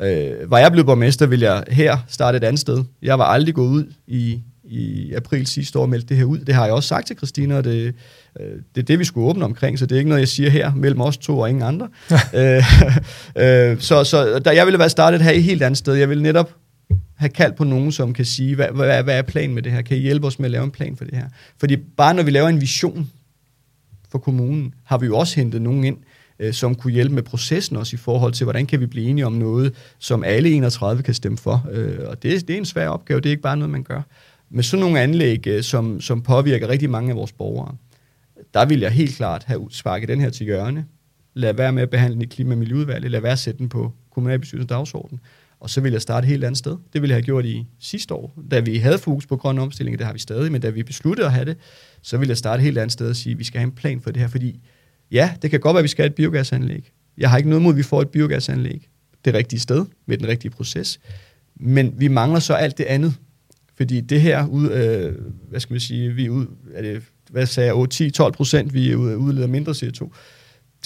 Øh, var jeg blevet borgmester, vil jeg her starte et andet sted. Jeg var aldrig gået ud i, i april sidste år og meldt det her ud. Det har jeg også sagt til Christina, og det, øh, det er det, vi skulle åbne omkring, så det er ikke noget, jeg siger her mellem os to og ingen andre. øh, øh, så så der, jeg ville være startet her i et helt andet sted. Jeg vil netop have kaldt på nogen, som kan sige, hvad, hvad, hvad er planen med det her? Kan I hjælpe os med at lave en plan for det her? Fordi bare når vi laver en vision for kommunen, har vi jo også hentet nogen ind, øh, som kunne hjælpe med processen også i forhold til, hvordan kan vi blive enige om noget, som alle 31 kan stemme for. Øh, og det, det er en svær opgave, det er ikke bare noget, man gør. Med sådan nogle anlæg, øh, som, som påvirker rigtig mange af vores borgere, der vil jeg helt klart have sparket den her til hjørne. Lad være med at behandle den i klima- og miljøudvalget, lad være at sætte den på kommunalbestyrelsens dagsorden og så vil jeg starte et helt andet sted. Det ville jeg have gjort i sidste år, da vi havde fokus på grøn omstilling, det har vi stadig, men da vi besluttede at have det, så vil jeg starte et helt andet sted og sige, at vi skal have en plan for det her, fordi ja, det kan godt være, at vi skal have et biogasanlæg. Jeg har ikke noget mod, at vi får et biogasanlæg det rigtige sted, med den rigtige proces, men vi mangler så alt det andet, fordi det her, ud, øh, hvad skal vi sige, vi ud, er det, hvad sagde jeg, 10-12 procent, vi udleder mindre CO2,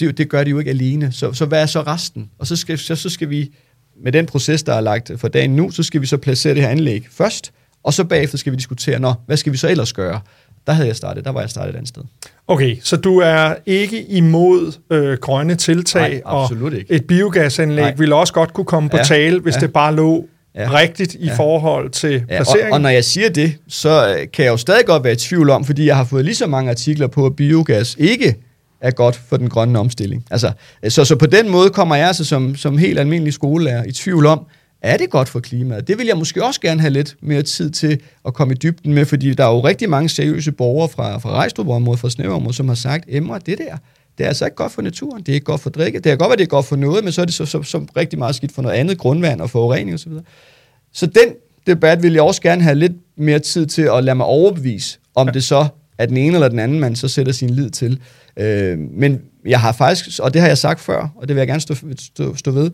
det, det gør de jo ikke alene. Så, så hvad er så resten? Og så skal, så, så skal vi med den proces, der er lagt for dagen nu, så skal vi så placere det her anlæg først, og så bagefter skal vi diskutere, nå, hvad skal vi så ellers gøre? Der havde jeg startet, der var jeg startet et andet sted. Okay, så du er ikke imod øh, grønne tiltag, Nej, og ikke. et biogasanlæg Nej. ville også godt kunne komme på ja, tale, hvis ja. det bare lå ja. rigtigt i ja. forhold til ja, placeringen. Og, og når jeg siger det, så øh, kan jeg jo stadig godt være i tvivl om, fordi jeg har fået lige så mange artikler på, at biogas ikke er godt for den grønne omstilling. Altså, så, så på den måde kommer jeg altså som, som helt almindelig skolelærer i tvivl om, er det godt for klimaet? Det vil jeg måske også gerne have lidt mere tid til at komme i dybden med, fordi der er jo rigtig mange seriøse borgere fra, fra Rejstrup-området, fra Snæverområdet, som har sagt, Emma, det der, det er altså ikke godt for naturen, det er ikke godt for drikke, det er godt at det er godt for noget, men så er det så, så, så rigtig meget skidt for noget andet, grundvand og forurening osv. Så, så den debat vil jeg også gerne have lidt mere tid til at lade mig overbevise, om ja. det så er den ene eller den anden, man så sætter sin lid til. Øh, men jeg har faktisk, og det har jeg sagt før, og det vil jeg gerne stå, stå, stå ved,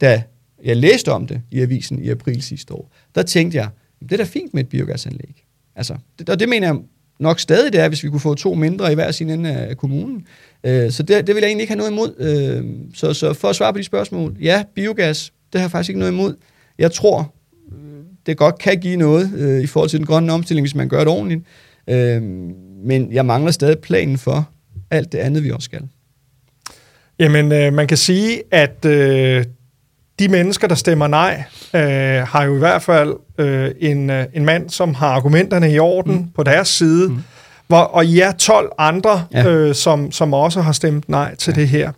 da jeg læste om det i avisen i april sidste år, der tænkte jeg, det er da fint med et biogasanlæg. Altså, det, og det mener jeg nok stadig, det er, hvis vi kunne få to mindre i hver sin ende af kommunen. Øh, så det, det vil jeg egentlig ikke have noget imod. Øh, så, så for at svare på de spørgsmål, ja, biogas, det har jeg faktisk ikke noget imod. Jeg tror, øh, det godt kan give noget øh, i forhold til den grønne omstilling, hvis man gør det ordentligt. Øh, men jeg mangler stadig planen for, alt det andet, vi også skal. Jamen, øh, man kan sige, at øh, de mennesker, der stemmer nej, øh, har jo i hvert fald øh, en, øh, en mand, som har argumenterne i orden mm. på deres side, mm. hvor, og I er 12 andre, ja. øh, som, som også har stemt nej til ja. det her.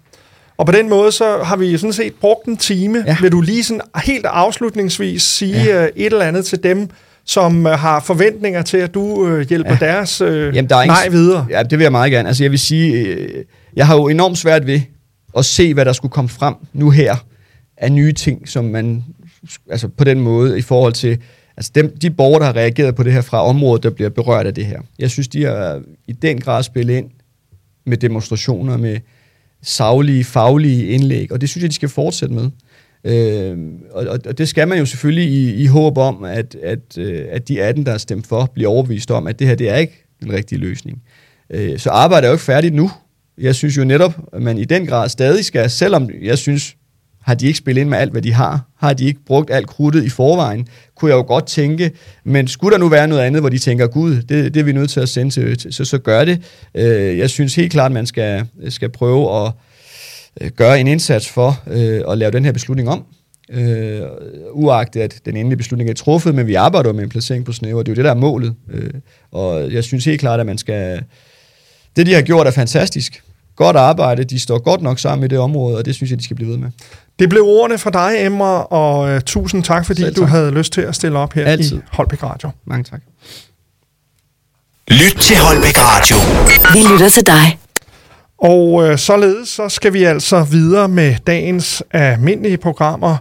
Og på den måde, så har vi sådan set brugt en time. Ja. Vil du lige sådan helt afslutningsvis sige ja. Øh, et eller andet til dem, som øh, har forventninger til, at du øh, hjælper ja. deres øh, Jamen, der er nej videre? Ja, det vil jeg meget gerne. Altså, jeg vil sige, øh, jeg har jo enormt svært ved at se, hvad der skulle komme frem nu her af nye ting, som man, altså på den måde, i forhold til, altså dem, de borgere, der har reageret på det her fra området, der bliver berørt af det her. Jeg synes, de har i den grad spillet ind med demonstrationer, med savlige, faglige indlæg, og det synes jeg, de skal fortsætte med. Øh, og, og det skal man jo selvfølgelig i, i håb om, at, at, øh, at de 18, der er stemt for, bliver overbevist om, at det her det er ikke den rigtige løsning. Øh, så arbejdet er jo ikke færdigt nu. Jeg synes jo netop, at man i den grad stadig skal, selvom jeg synes, har de ikke spillet ind med alt, hvad de har? Har de ikke brugt alt krudtet i forvejen? Kunne jeg jo godt tænke, men skulle der nu være noget andet, hvor de tænker, gud, det, det er vi nødt til at sende til, så, så gør det. Øh, jeg synes helt klart, at man skal, skal prøve at øh, gøre en indsats for øh, at lave den her beslutning om. Øh, uagtet at den endelige beslutning er truffet, men vi arbejder med en placering på snæver, det er jo det, der er målet. Øh, og jeg synes helt klart, at man skal... Det, de har gjort, er fantastisk. Godt arbejde, de står godt nok sammen i det område, og det synes jeg, de skal blive ved med. Det blev ordene fra dig, Emma, og uh, tusind tak, fordi tak. du havde lyst til at stille op her Altid. i Holbæk Radio. Mange tak. Lyt til Holbæk Radio. Vi lytter til dig. Og uh, således så skal vi altså videre med dagens almindelige programmer.